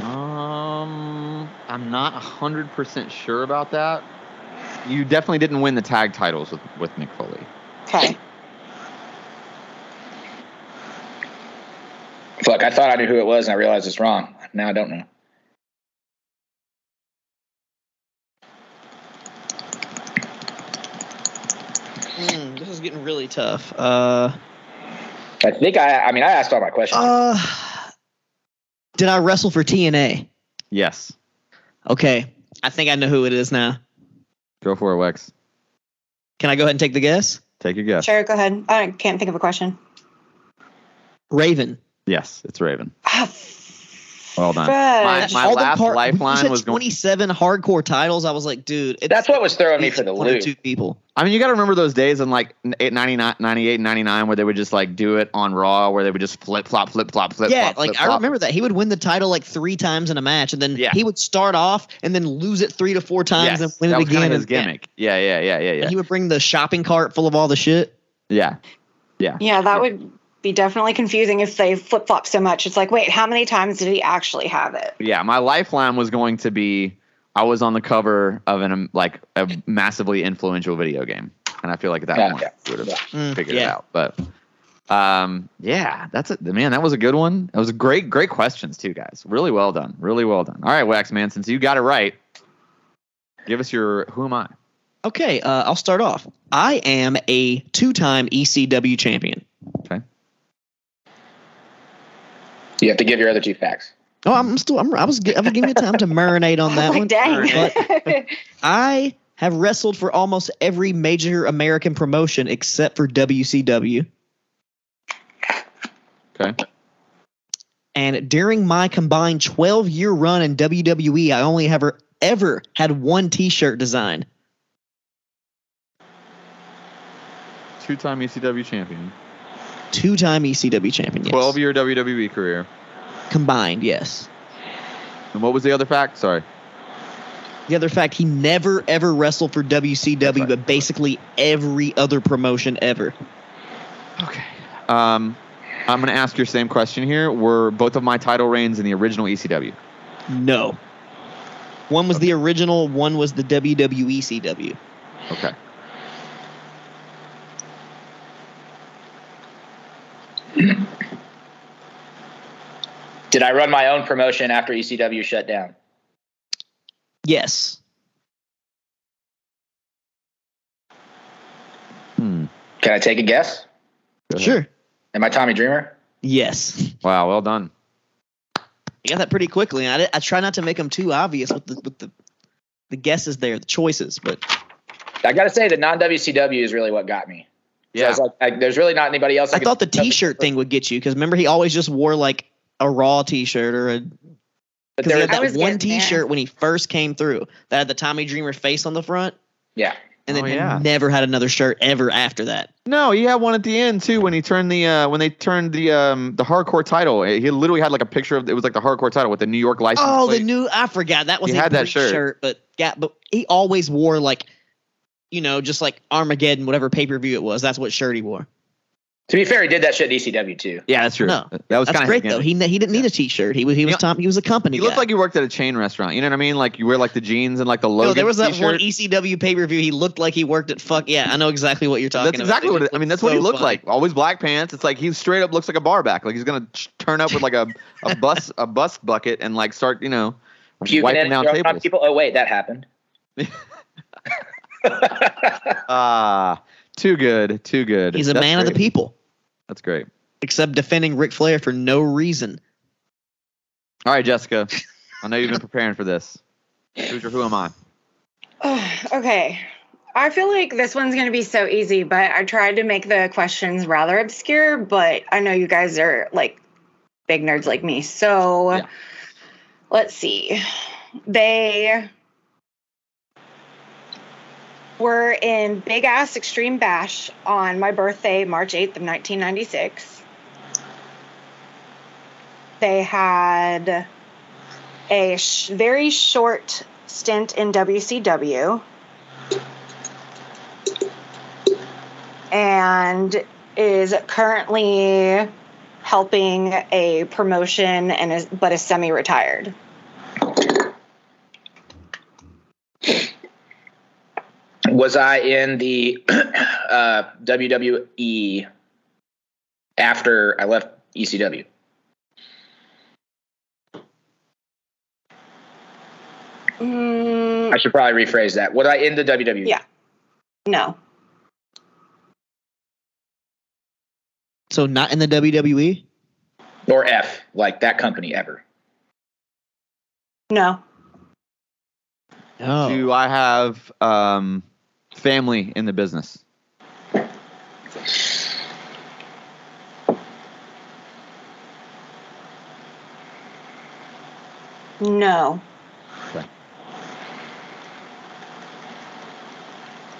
Um. I'm not hundred percent sure about that. You definitely didn't win the tag titles with with Mick Foley. Okay. Fuck, I thought I knew who it was and I realized it's wrong. Now I don't know. Is getting really tough. Uh. I think I I mean I asked all my questions. Uh. Did I wrestle for TNA? Yes. Okay. I think I know who it is now. Go for it, Wex. Can I go ahead and take the guess? Take a guess. Sure. Go ahead. I can't think of a question. Raven. Yes, it's Raven. Well done. fudge. My All last part- lifeline you said was going- 27 hardcore titles. I was like, dude, it's, That's what was throwing me for the loop. two people. I mean, you got to remember those days in like 99, 98, 99 where they would just like do it on Raw, where they would just flip, flop, flip, flop, flip, yeah, flop, like flip, I flop. remember that he would win the title like three times in a match, and then Yeah. he would start off and then lose it three to four times Yes, and win that it was again. kinda his and- yeah. gimmick. Yeah, yeah, yeah, yeah, And yeah, he would bring the shopping cart full of all the shit. yeah. Yeah, yeah. that would be definitely confusing if they flip flop so much. It's like, wait, how many times did he actually have it? Yeah, my lifeline was going to be I was on the cover of an um, like a massively influential video game, and I feel like at that Yeah, point yeah, would have yeah. Mm, figured it out. But um, yeah, that's it, man. That was a good one. That was a great, great questions too, guys. Really well done. Really well done. All right, Wax Man, since you got it right, give us your who am I? Okay, uh, I'll start off. I am a two-time ECW champion. Okay. You have to give your other two facts. Oh, I'm still. I'm, I was. I was giving you time to marinate on that oh like, one. dang. I have wrestled for almost every major American promotion except for WCW. Okay. And during my combined 12 year run in WWE, I only ever ever had one T-shirt design. Two-time ECW champion, Two-time ECW champion. Yes. twelve-year WWE career. combined. Yes. And what was the other fact? Sorry. The other fact, he never ever wrestled for WCW, right. but basically every other promotion ever. Okay. Um, I'm going to ask your same question here. Were both of my title reigns in the original ECW? No. One was the original. One was the WWE WWECW. Okay. Did I run my own promotion after ECW shut down? Yes. Hmm. Can I take a guess? Sure. Am I Tommy Dreamer? Yes. Wow. Well done. You got that pretty quickly. I, I try not to make them too obvious with the with the the guesses there, the choices, but I got to say, the non WCW is really what got me. So I Yeah. was like, I, there's really not anybody else. I could- thought the T-shirt thing would get you because remember he always just wore like a Raw T-shirt or a But there, had that was one. T-shirt when he first came through that had the Tommy Dreamer face on the front, yeah. and then Oh, he yeah. never had another shirt ever after that. No, he had one at the end too when he turned the uh, when they turned the um, the hardcore title. He literally had like a picture of it was like the hardcore title with the New York license. Oh, plate. the new I forgot that was He a had that Greek shirt. but yeah, but he always wore like, you know, just like Armageddon, whatever pay per view it was. That's what shirt he wore. To be fair, he did that shit at ECW too. Yeah, that's true. No, that was kind of great though. He he didn't need a T-shirt. He was he was You know- Tom. He was a company. He looked guy. like he worked at a chain restaurant. You know what I mean? Like you wear like the jeans and like the logo. No, there was that t-shirt. one ECW pay per view. He looked like he worked at fuck. Yeah, I know exactly what you're talking about. That's about. exactly what it, I mean. That's what he looked funny. like. Always black pants. It's like he straight up looks like a bar back. Like he's gonna ch- turn up with like a, a bus a bus bucket and like start you know Puking wiping down tables. people. Oh wait, that happened. Ah, too good, too good. He's a That's man of the people, That's great. except defending Ric Flair for no reason. All right, Jessica. I know you've been preparing for this. Who's your who am I? okay. I feel like this one's going to be so easy, but I tried to make the questions rather obscure, but I know you guys are like big nerds like me. So Yeah. let's see. They were in Big Ass Extreme Bash on my birthday, March 8th of 1996. They had a sh- very short stint in WCW and is currently helping a promotion and is but is semi-retired. Was I in the uh, WWE after I left ECW? Mm, I should probably rephrase that. Was I in the? WWE? Yeah. no. So not in the? WWE. Or F, like that company ever. No. Oh, Do I have um, family in the business? No. Okay.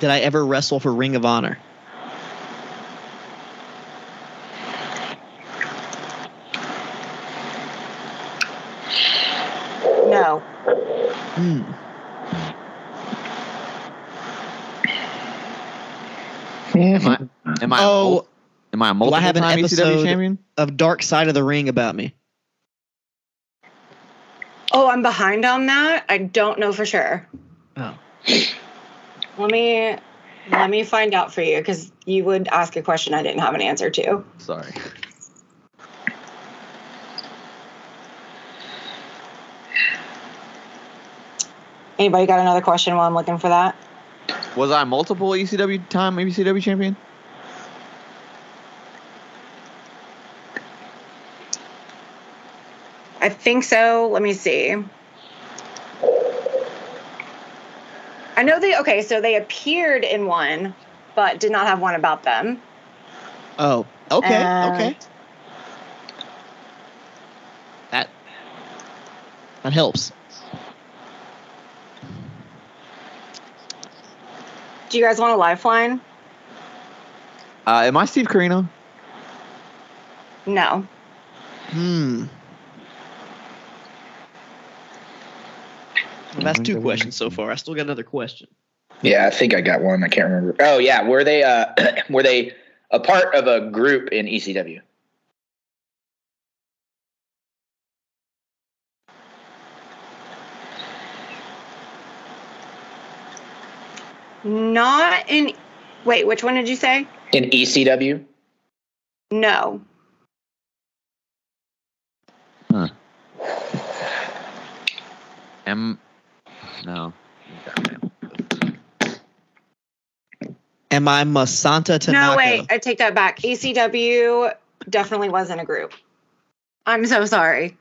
did I ever wrestle for Ring of Honor? No. Hmm. Am I? Am I? a Oh, mul- am I a multiple have an time ECW episode- champion? of Dark Side of the Ring about me. Oh, I'm behind on that. I don't know for sure. Oh. Let me let me find out for you because you would ask a question I didn't have an answer to. Sorry. Anybody got another question while I'm looking for that? Was I multiple ECW time ECW champion? I think so. Let me see. I know they okay, so they appeared in one, but did not have one about them. Oh, okay, Uh, okay. That that helps. Do you guys want a lifeline? Uh, am I Steve Corino? No. Hmm. Well, that's two questions so far. I still got another question. Yeah, I think I got one. I can't remember. Oh yeah, were they uh were they a part of a group in ECW? Not in Wait, which one did you say? In ECW? No. Huh. Am no. Am I Masato Tanaka? No, wait, I take that back. ECW definitely wasn't a group. I'm so sorry.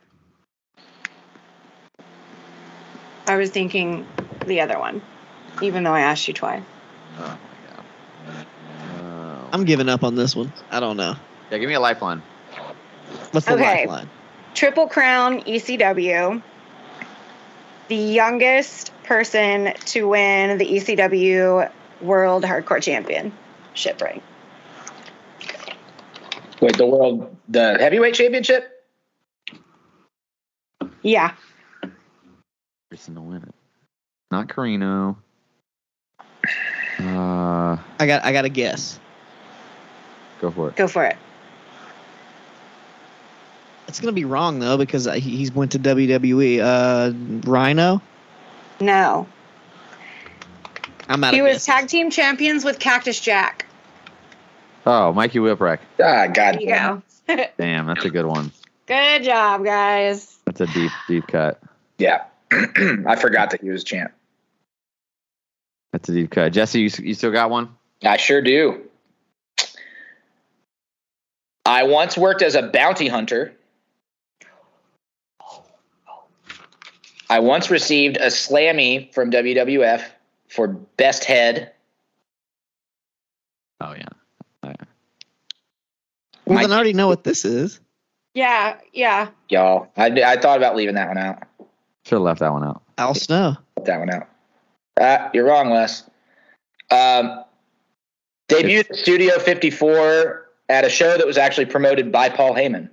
I was thinking the other one, even though I asked you twice. Oh my god. Uh, I'm giving up on this one. I don't know. yeah, give me a lifeline. What's the Okay. lifeline? Triple Crown ECW. The youngest person to win the ECW World Hardcore Championship ring. Wait, the world the heavyweight championship? Yeah. Person to win it. Not Corino. Uh, I got I got a guess. go for it. Go for it. It's gonna be wrong though because he's went to WWE. Uh, Rhino. No. I'm out He of was guesses. tag team champions with Cactus Jack. Oh, Mikey Whipwreck. Ah, God. There you go. Damn, that's a good one. Good job, guys. That's a deep, deep cut. Yeah. I forgot that he was champ. That's a deep cut. Jesse, you, you still got one? I sure do. I once worked as a bounty hunter. I once received a slammy from WWF for best head. Oh yeah. Well, Mike- then I already know what this is. Yeah, yeah. Y'all, I, I thought about leaving that one out. Should have left that one out. Al Snow. Left that one out. Uh, you're wrong, Les. Um, debuted at Studio 54 at a show that was actually promoted by Paul Heyman.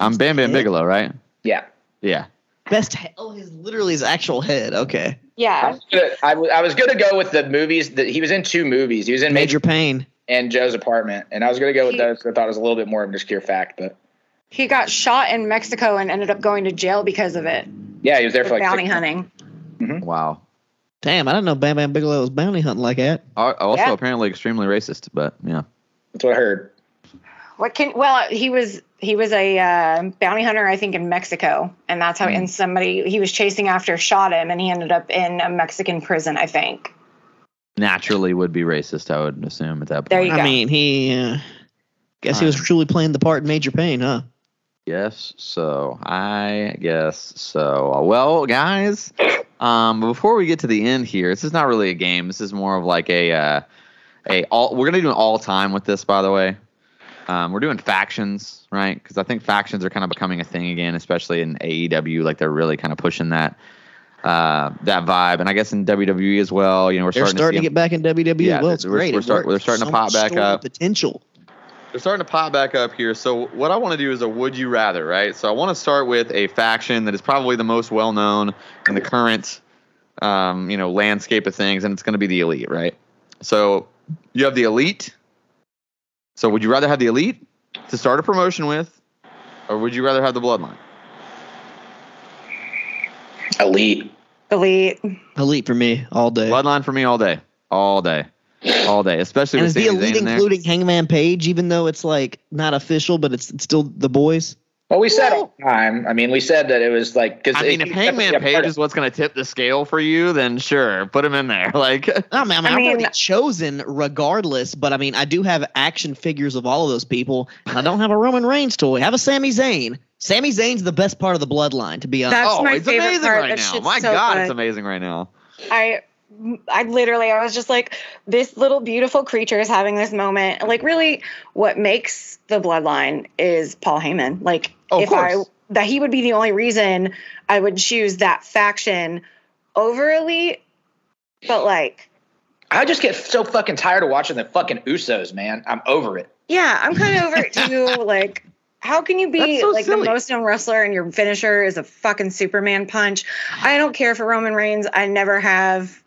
I'm Bam Bam Bigelow, right? Yeah. Yeah. Best. He- oh, his literally his actual head. Okay. I Yeah. was, gonna, I, w- I was gonna go with the movies that he was in two movies. He was in Major Major Payne. and Joe's Apartment, and I was gonna go with He- those. 'cause I thought it was a little bit more of an obscure fact, but He got shot in Mexico and ended up going to jail because of it. yeah, he was there For for like bounty six hunting. Mm-hmm. Wow. Damn, I didn't know Bam Bam Bigelow was bounty hunting like that. Al- Also, Yeah. apparently extremely racist, but yeah. That's what I heard. What can? Well, he was he was a uh, bounty hunter, I think, in Mexico, and that's how. Hmm. And somebody he was chasing after shot him, and he ended up in a Mexican prison, I think. Naturally would be racist, I would assume at that point. There you go. I mean, he. Uh, guess he was truly playing the part in Major Payne, huh? Yes, so I guess so. Well, guys, um, before we get to the end here, this is not really a game. This is more of like a uh, a all. We're gonna do an all time with this, by the way. Um, we're doing factions, right? Because I think factions are kind of becoming a thing again, especially in AEW. Like they're really kind of pushing that uh, that vibe, and I guess in WWE as well. You know, we're They're starting, starting, to, to, get back in WWE. Yeah, well, it's we're- great. we're start- works. they're starting to pop back up. Potential. They're starting to pop back up here. So what I want to do is a would you rather, right? So I want to start with a faction that is probably the most well known in the current, um, you know, landscape of things, and it's going to be the elite, right? So you have the elite. So would you rather have the elite to start a promotion with, or would you rather have the bloodline? Elite. Elite. Elite for me all day. Bloodline for me all day, all day, all day. Especially and with is the elite in there. including Hangman Page, even though it's like not official, but it's, it's still the boys? Well, we said all the time. I mean, we said that it was like because I mean, if Hangman Page is what's going to tip the scale for you, then sure, put him in there. Like, I mean, I mean, I I've mean- already chosen regardless, but I mean, I do have action figures of all of those people. I don't have a Roman Reigns toy. I have a Sami Zayn. Sami Zayn's the best part of the bloodline, to be honest. That's oh, my it's favorite amazing part. right That now. My so God, good. it's amazing right now. I I literally I was just like this little beautiful creature is having this moment. Like really what makes the bloodline is Paul Heyman. Like Oh, if I that he would be the only reason I would choose that faction over Elite. But like I just get so fucking tired of watching the fucking Usos, man. I'm over it. yeah, I'm kind of over it too. Like how can you be so like silly. the most known wrestler and your finisher is a fucking Superman punch? I don't care for Roman Reigns. I never have.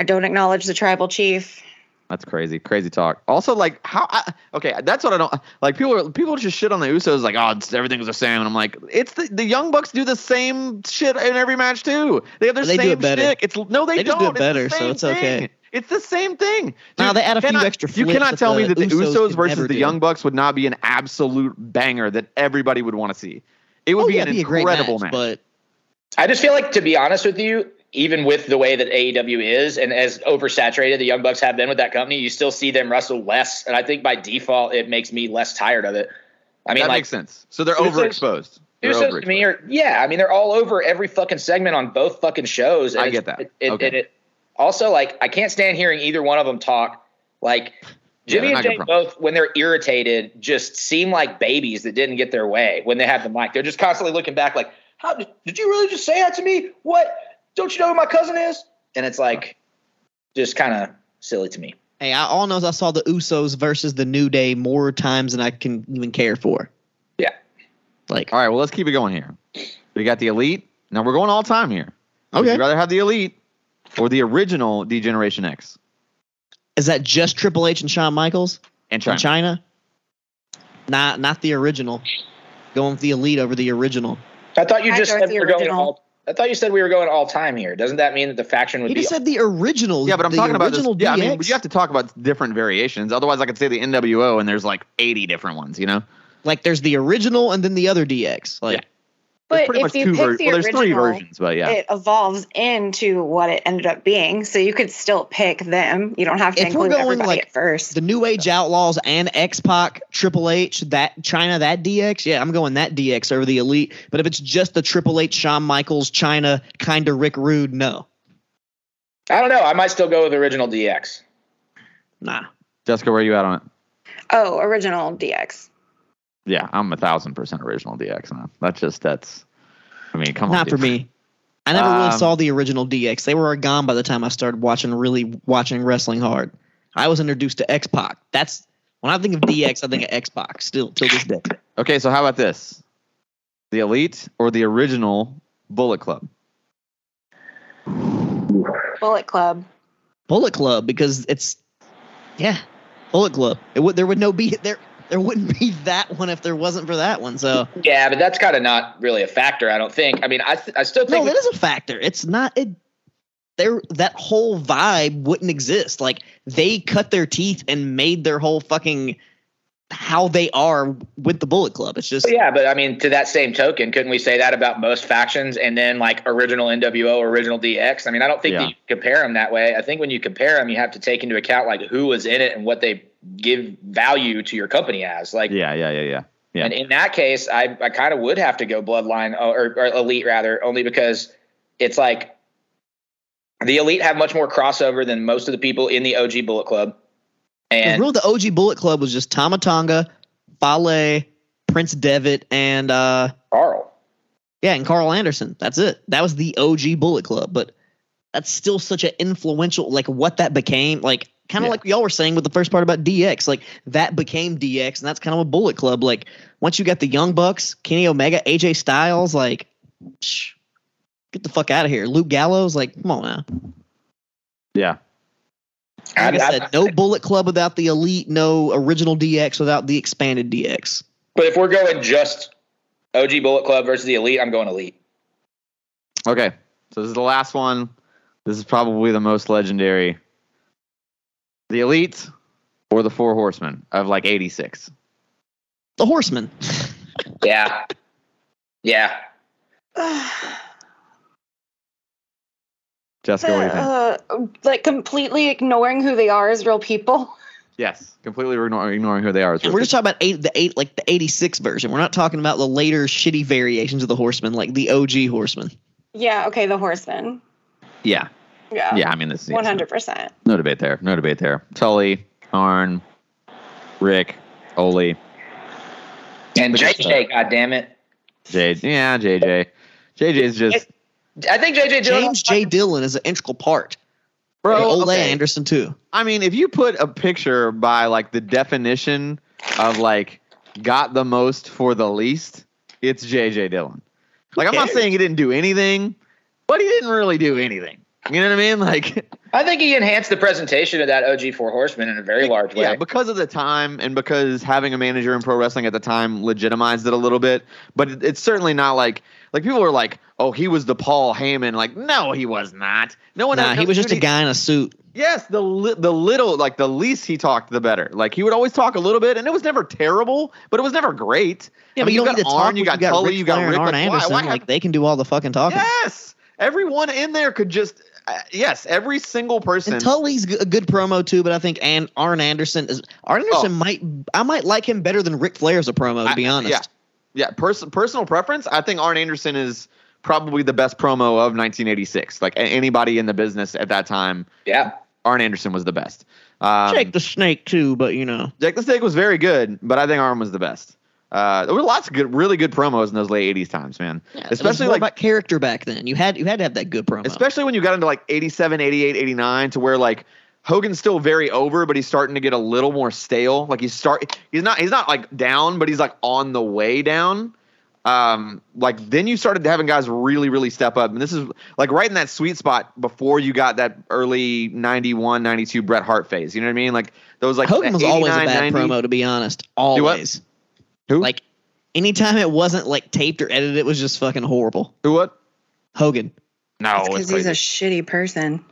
I don't acknowledge the tribal chief. That's crazy, crazy talk. Also, like how? I, okay, that's what I don't like. People are people just shit on the Usos, like, oh, it's, everything's the same, and I'm like, it's the the Young Bucks do the same shit in every match too. They have their They do same it better. shtick. It's no, they, They don't. They do it better, it's so same it's okay. It's the same thing. Now, they add a few cannot- extra You cannot tell me that the Usos Usos versus the. Young Bucks would not be an absolute banger that everybody would want to see. It would Oh, be yeah, an it'd be a great incredible match, match. but I just feel like, to be honest with you, even with the way that AEW is and as oversaturated the Young Bucks have been with that company, you still see them wrestle less. And I think by default, it makes me less tired of it. I mean, that like, makes sense. So they're overexposed. They're Usos to me are, yeah, I mean, they're all over every fucking segment on both fucking shows. and I get that. It, it, Okay. and it, also, like, I can't stand hearing either one of them talk. Like, Jimmy they're and Jay both, when they're irritated, just seem like babies that didn't get their way when they have the mic. They're just constantly looking back, like, "How did, did you really just say that to me? What? Don't you know who my cousin is?" And it's like, just kind of silly to me. hey, I all knows I saw the Usos versus the New Day more times than I can even care for. Yeah. Like, All right, well, let's keep it going here. We got the elite. Now we're going all time here. Would okay, you rather have the elite or the original D Generation X is that just Triple H and Shawn Michaels and from Chyna? Chyna? Not, not the original. Going with the Elite over the original. I thought you I just chose said the we were going all. I thought you said we were going all time here. Doesn't that mean that the faction would He be? just said the original. Yeah, but I'm talking about this. original Yeah, I mean, you have to talk about different variations. Otherwise, I could say the NWO and there's like 80 different ones. You know, like there's the original and then the other DX. Like, There's But pretty if much you two pick ver- the Well, there's three original, versions, but yeah. it evolves into what it ended up being. So you could still pick them. You don't have to If we're include going, everybody like, at first. the New Age Outlaws and X Pac, Triple H, that Chyna, that DX. Yeah, I'm going that DX over the Elite. But if it's just the Triple H, Shawn Michaels, Chyna, kind of Rick Rude, no, I don't know. I might still go with original DX. nah. Jessica, where are you at on it? oh, original DX. Yeah, I'm a thousand percent original DX now. That's just that's. I mean, come on. Not for dude. me. I never really Um, saw the original DX. They were gone by the time I started watching, really watching wrestling hard. I was introduced to X Pac. That's when I think of DX, I think of X Pac. Still, till this day. Okay, so how about this? The elite or the original Bullet Club? Bullet Club. Bullet Club because it's yeah, Bullet Club. It would there would no be there there wouldn't be that one if there wasn't for that one. So Yeah, but that's kind of not really a factor. I don't think. I mean, I th- I still think no, think. that is a factor. It's not it. There, that whole vibe wouldn't exist. Like they cut their teeth and made their whole fucking how they are with the Bullet Club. It's just yeah, but I mean, to that same token, couldn't we say that about most factions and then like original NWO, original DX? I mean, I don't think Yeah. that you compare them that way. I think when you compare them, you have to take into account like who was in it and what they give value to your company as. Like, Yeah, yeah, yeah, yeah. Yeah. And in that case, I, I kind of would have to go bloodline or, or elite rather, only because it's like the elite have much more crossover than most of the people in the OG Bullet Club. And real. The OG Bullet Club was just Tama Tonga, Fale, Prince Devitt, and uh Karl. Yeah, and Karl Anderson. That's it. That was the OG Bullet Club, but that's still such an influential like what that became, like kind of Yeah. like y'all were saying with the first part about DX, like that became DX and that's kind of a Bullet Club. Like once you got the Young Bucks, Kenny Omega, AJ Styles, like shh, get the fuck out of here. Luke Gallows, like come on now. Yeah. Like I, I- said, I- no Bullet Club without the Elite, no original DX without the expanded DX. But if we're going just OG Bullet Club versus the elite, I'm going elite. Okay, so this is the last one. This is probably the most legendary. The Elite or the Four Horsemen of like '86. The Horsemen. Yeah. Yeah. Jessica, what do you think? Uh, like completely ignoring who they are as real people. Yes, completely ignoring, ignoring who they are. As. And we're just talking about eight, the eight, like the '86 version. We're not talking about the later shitty variations of the Horsemen, like the OG Horsemen. Yeah, okay, the Horsemen. yeah, Yeah. yeah. I mean, this is One hundred percent. No debate there. No debate there. Tully, Arn, Ric, Ole, And Look at JJ, God damn it. J. Yeah, JJ. JJ's just I think JJ Dillon. James J. Dillon is an integral part. bro. and Ole okay. Anderson too. I mean, if you put a picture by like the definition of like got the most for the least, it's JJ Dillon. Like I'm not saying he didn't do anything, but he didn't really do anything. You know what I mean? Like I think he enhanced the presentation of that OG Four Horsemen in a very large way. yeah, because of the time and because having a manager in pro wrestling at the time legitimized it a little bit. But it, it's certainly not like like people are like, oh, he was the Paul Heyman. Like, no, he was not. No one. Nah, he was just a guy in a suit. Yes, the li- the little like the least he talked, the better. Like he would always talk a little bit, and it was never terrible, but it was never great. Yeah, I but mean, you you don't got need to talk. Arn, you got got Tully, you got Flair and Rick. Arn Like, why- Anderson. why like have- they can do all the fucking talking. yes, everyone in there could just uh, yes, every single person. And Tully's a good promo too, but I think and Arn Anderson is Arn Anderson Oh. might I might like him better than Ric Flair as a promo to I- be honest. Yeah, yeah. Pers- personal preference. I think Arn Anderson is probably the best promo of 1986. Like anybody in the business at that time, yeah. Arn Anderson was the best. Um, Jake the Snake too, but you know. Jake the Snake was very good, but I think Arn was the best. Uh, there were lots of good, really good promos in those late 80s times, man. Yeah, especially like about character back then. You had you had to have that good promo. especially when you got into like 87 88 89 to where like hogan's still very over but he's starting to get a little more stale like he's start he's not he's not like down but he's like on the way down um like then you started having guys really really step up and this is like right in that sweet spot before you got that early 91 92 bret hart phase you know what i mean like those like Hogan was always a bad 90 promo to be honest. Always. Who Like anytime it wasn't like taped or edited, it was just fucking horrible. who what Hogan. no because he's a shitty person.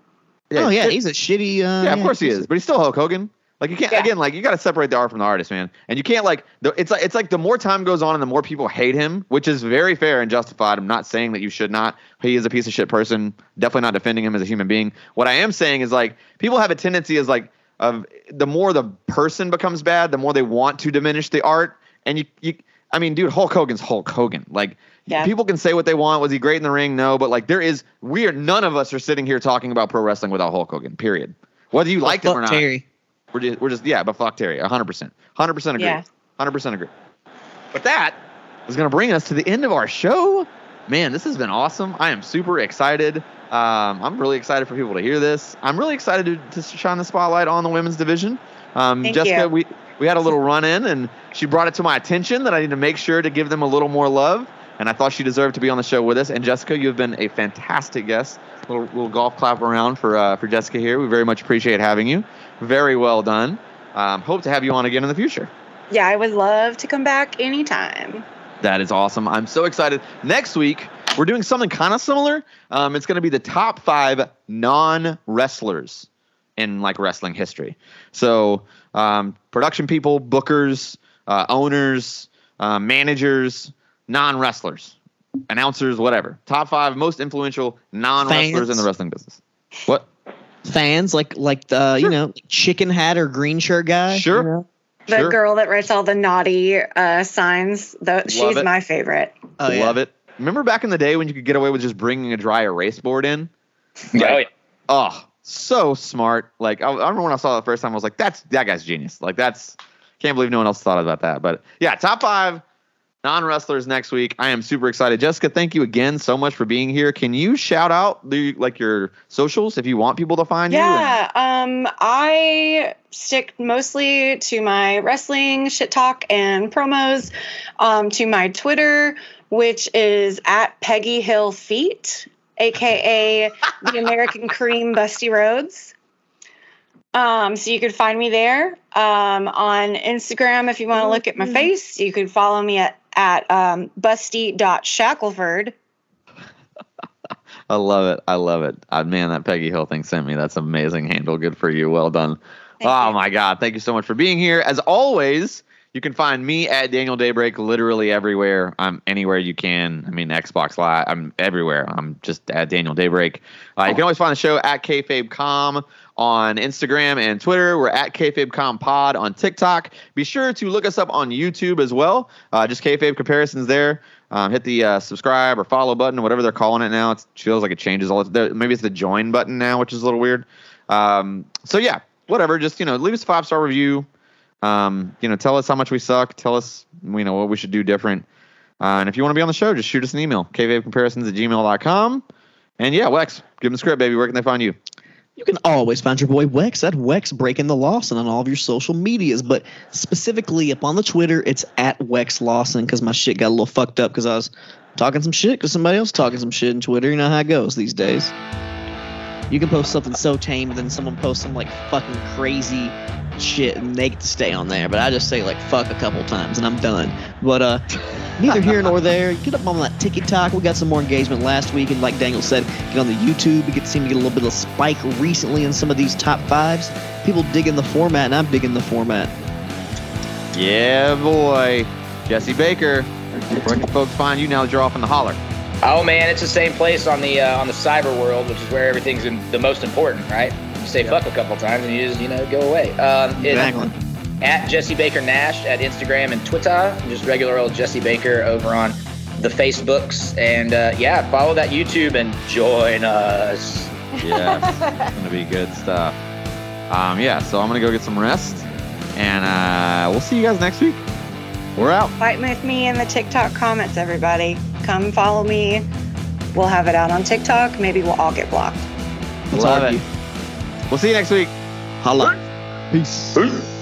oh yeah, shit. he's a shitty. Uh, yeah, of course he is, but he's still Hulk Hogan. Like you can't Yeah. again, like you got to separate the art from the artist, man. And you can't like the, it's like it's like the more time goes on and the more people hate him, which is very fair and justified. I'm not saying that you should not. He is a piece of shit person. Definitely not defending him as a human being. What I am saying is like people have a tendency is like of the more the person becomes bad, the more they want to diminish the art. And you you I mean, dude, Hulk Hogan's Hulk Hogan. Like Yeah. people can say what they want. Was he great in the ring? No, but like there is we are none of us are sitting here talking about pro wrestling without Hulk Hogan. Period. Whether you like him or Fuck not. Terry. We're just, we're just yeah, but fuck Terry, hundred percent, hundred percent agree, Yeah. hundred percent agree. But that is going to bring us to the end of our show. Man, this has been awesome. I am super excited. Um, I'm really excited for people to hear this. I'm really excited to, to shine the spotlight on the women's division. Um, Thank Jessica, you. we we had a little run in, and she brought it to my attention that I need to make sure to give them a little more love. And I thought she deserved to be on the show with us. And Jessica, you have been a fantastic guest. Little little golf clap around for uh, for Jessica here. We very much appreciate having you. Very well done. Um, hope to have you on again in the future. Yeah, I would love to come back anytime. That is awesome. I'm so excited. Next week, we're doing something kind of similar. Um, it's going to be the top five non wrestlers in like wrestling history. So, um, production people, bookers, uh, owners, uh, managers, non wrestlers, announcers, whatever. Top five most influential non wrestlers in the wrestling business. What? Fans like like the you know chicken hat or green shirt guy. Sure. you know? The Sure. girl that writes all the naughty uh, signs, the, she's it. my favorite. Oh yeah. Love it. Remember back in the day when you could get away with just bringing a dry erase board in? Oh, yeah. Oh, so smart. Like I, I remember when I saw it the first time, I was like, "That's that guy's genius." Like that's can't believe no one else thought about that. But yeah, top five non wrestlers next week. I am super excited. Jessica, thank you again so much for being here. Can you shout out the like your socials if you want people to find you? and- Yeah, um, I stick mostly to my wrestling shit talk and promos, um, to my Twitter, which is at Peggy Hill Feet, aka the American Cream Busty Rhodes. Um, so you could find me there. Um, on Instagram, if you want to look at my face, you could follow me at at um, busty.shackleford. I love it. I love it. Uh, man, that Peggy Hill thing sent me. That's amazing handle. Good for you. Well done. Thank oh you. my God. Thank you so much for being here. As always, you can find me at Daniel Daybreak literally everywhere. I'm anywhere you can. I mean, Xbox Live. I'm everywhere. I'm just at Daniel Daybreak. Uh, you can always find the show at KFabeCom on Instagram and Twitter. We're at KFabeCom Pod on TikTok. Be sure to look us up on YouTube as well. Uh, just KFabe comparisons there. Um, hit the uh, subscribe or follow button, whatever they're calling it now. It feels like it changes all. The, maybe it's the join button now, which is a little weird. Um, so yeah, whatever. Just you know, leave us a five star review. Um, you know, tell us how much we suck. Tell us you know what we should do different. Uh, and if you want to be on the show, just shoot us an email, kfabecomparisons at gmail.com. And yeah, Wex, give them the script, baby. Where can they find you? You can always find your boy Wex at Wex Breaking the Lawson on all of your social medias, but specifically up on the Twitter, it's at Wex Lawson because my shit got a little fucked up because I was talking some shit because somebody else talking some shit in Twitter. You know how it goes these days. You can post something so tame, and then someone posts some like fucking crazy shit, and they get to stay on there. But I just say like fuck a couple times, and I'm done. But uh, neither here nor there. Get up on that TikTok. We got some more engagement last week, and like Daniel said, get on the YouTube. We get seem to get a little bit of spike recently in some of these top fives. People digging the format, and I'm digging the format. Yeah, boy. Jesse Baker. Where can folks find you now that you're off in the holler? Oh man, it's the same place on the uh, on the cyber world, which is where everything's in, the most important, right? You say fuck a couple times and you just you know go away. Um, it- Exactly. at Jesse Baker Nash at Instagram and Twitter, just regular old Jesse Baker over on the Facebooks, and uh, yeah, follow that YouTube and join us. Yeah, it's gonna be good stuff. Um, yeah, so I'm gonna go get some rest, and uh, we'll see you guys next week. We're out. Fight with me in the TikTok comments, everybody. Come follow me. We'll have it out on TikTok. Maybe we'll all get blocked. Let's Love argue. it. We'll see you next week. Holla. Peace. Peace.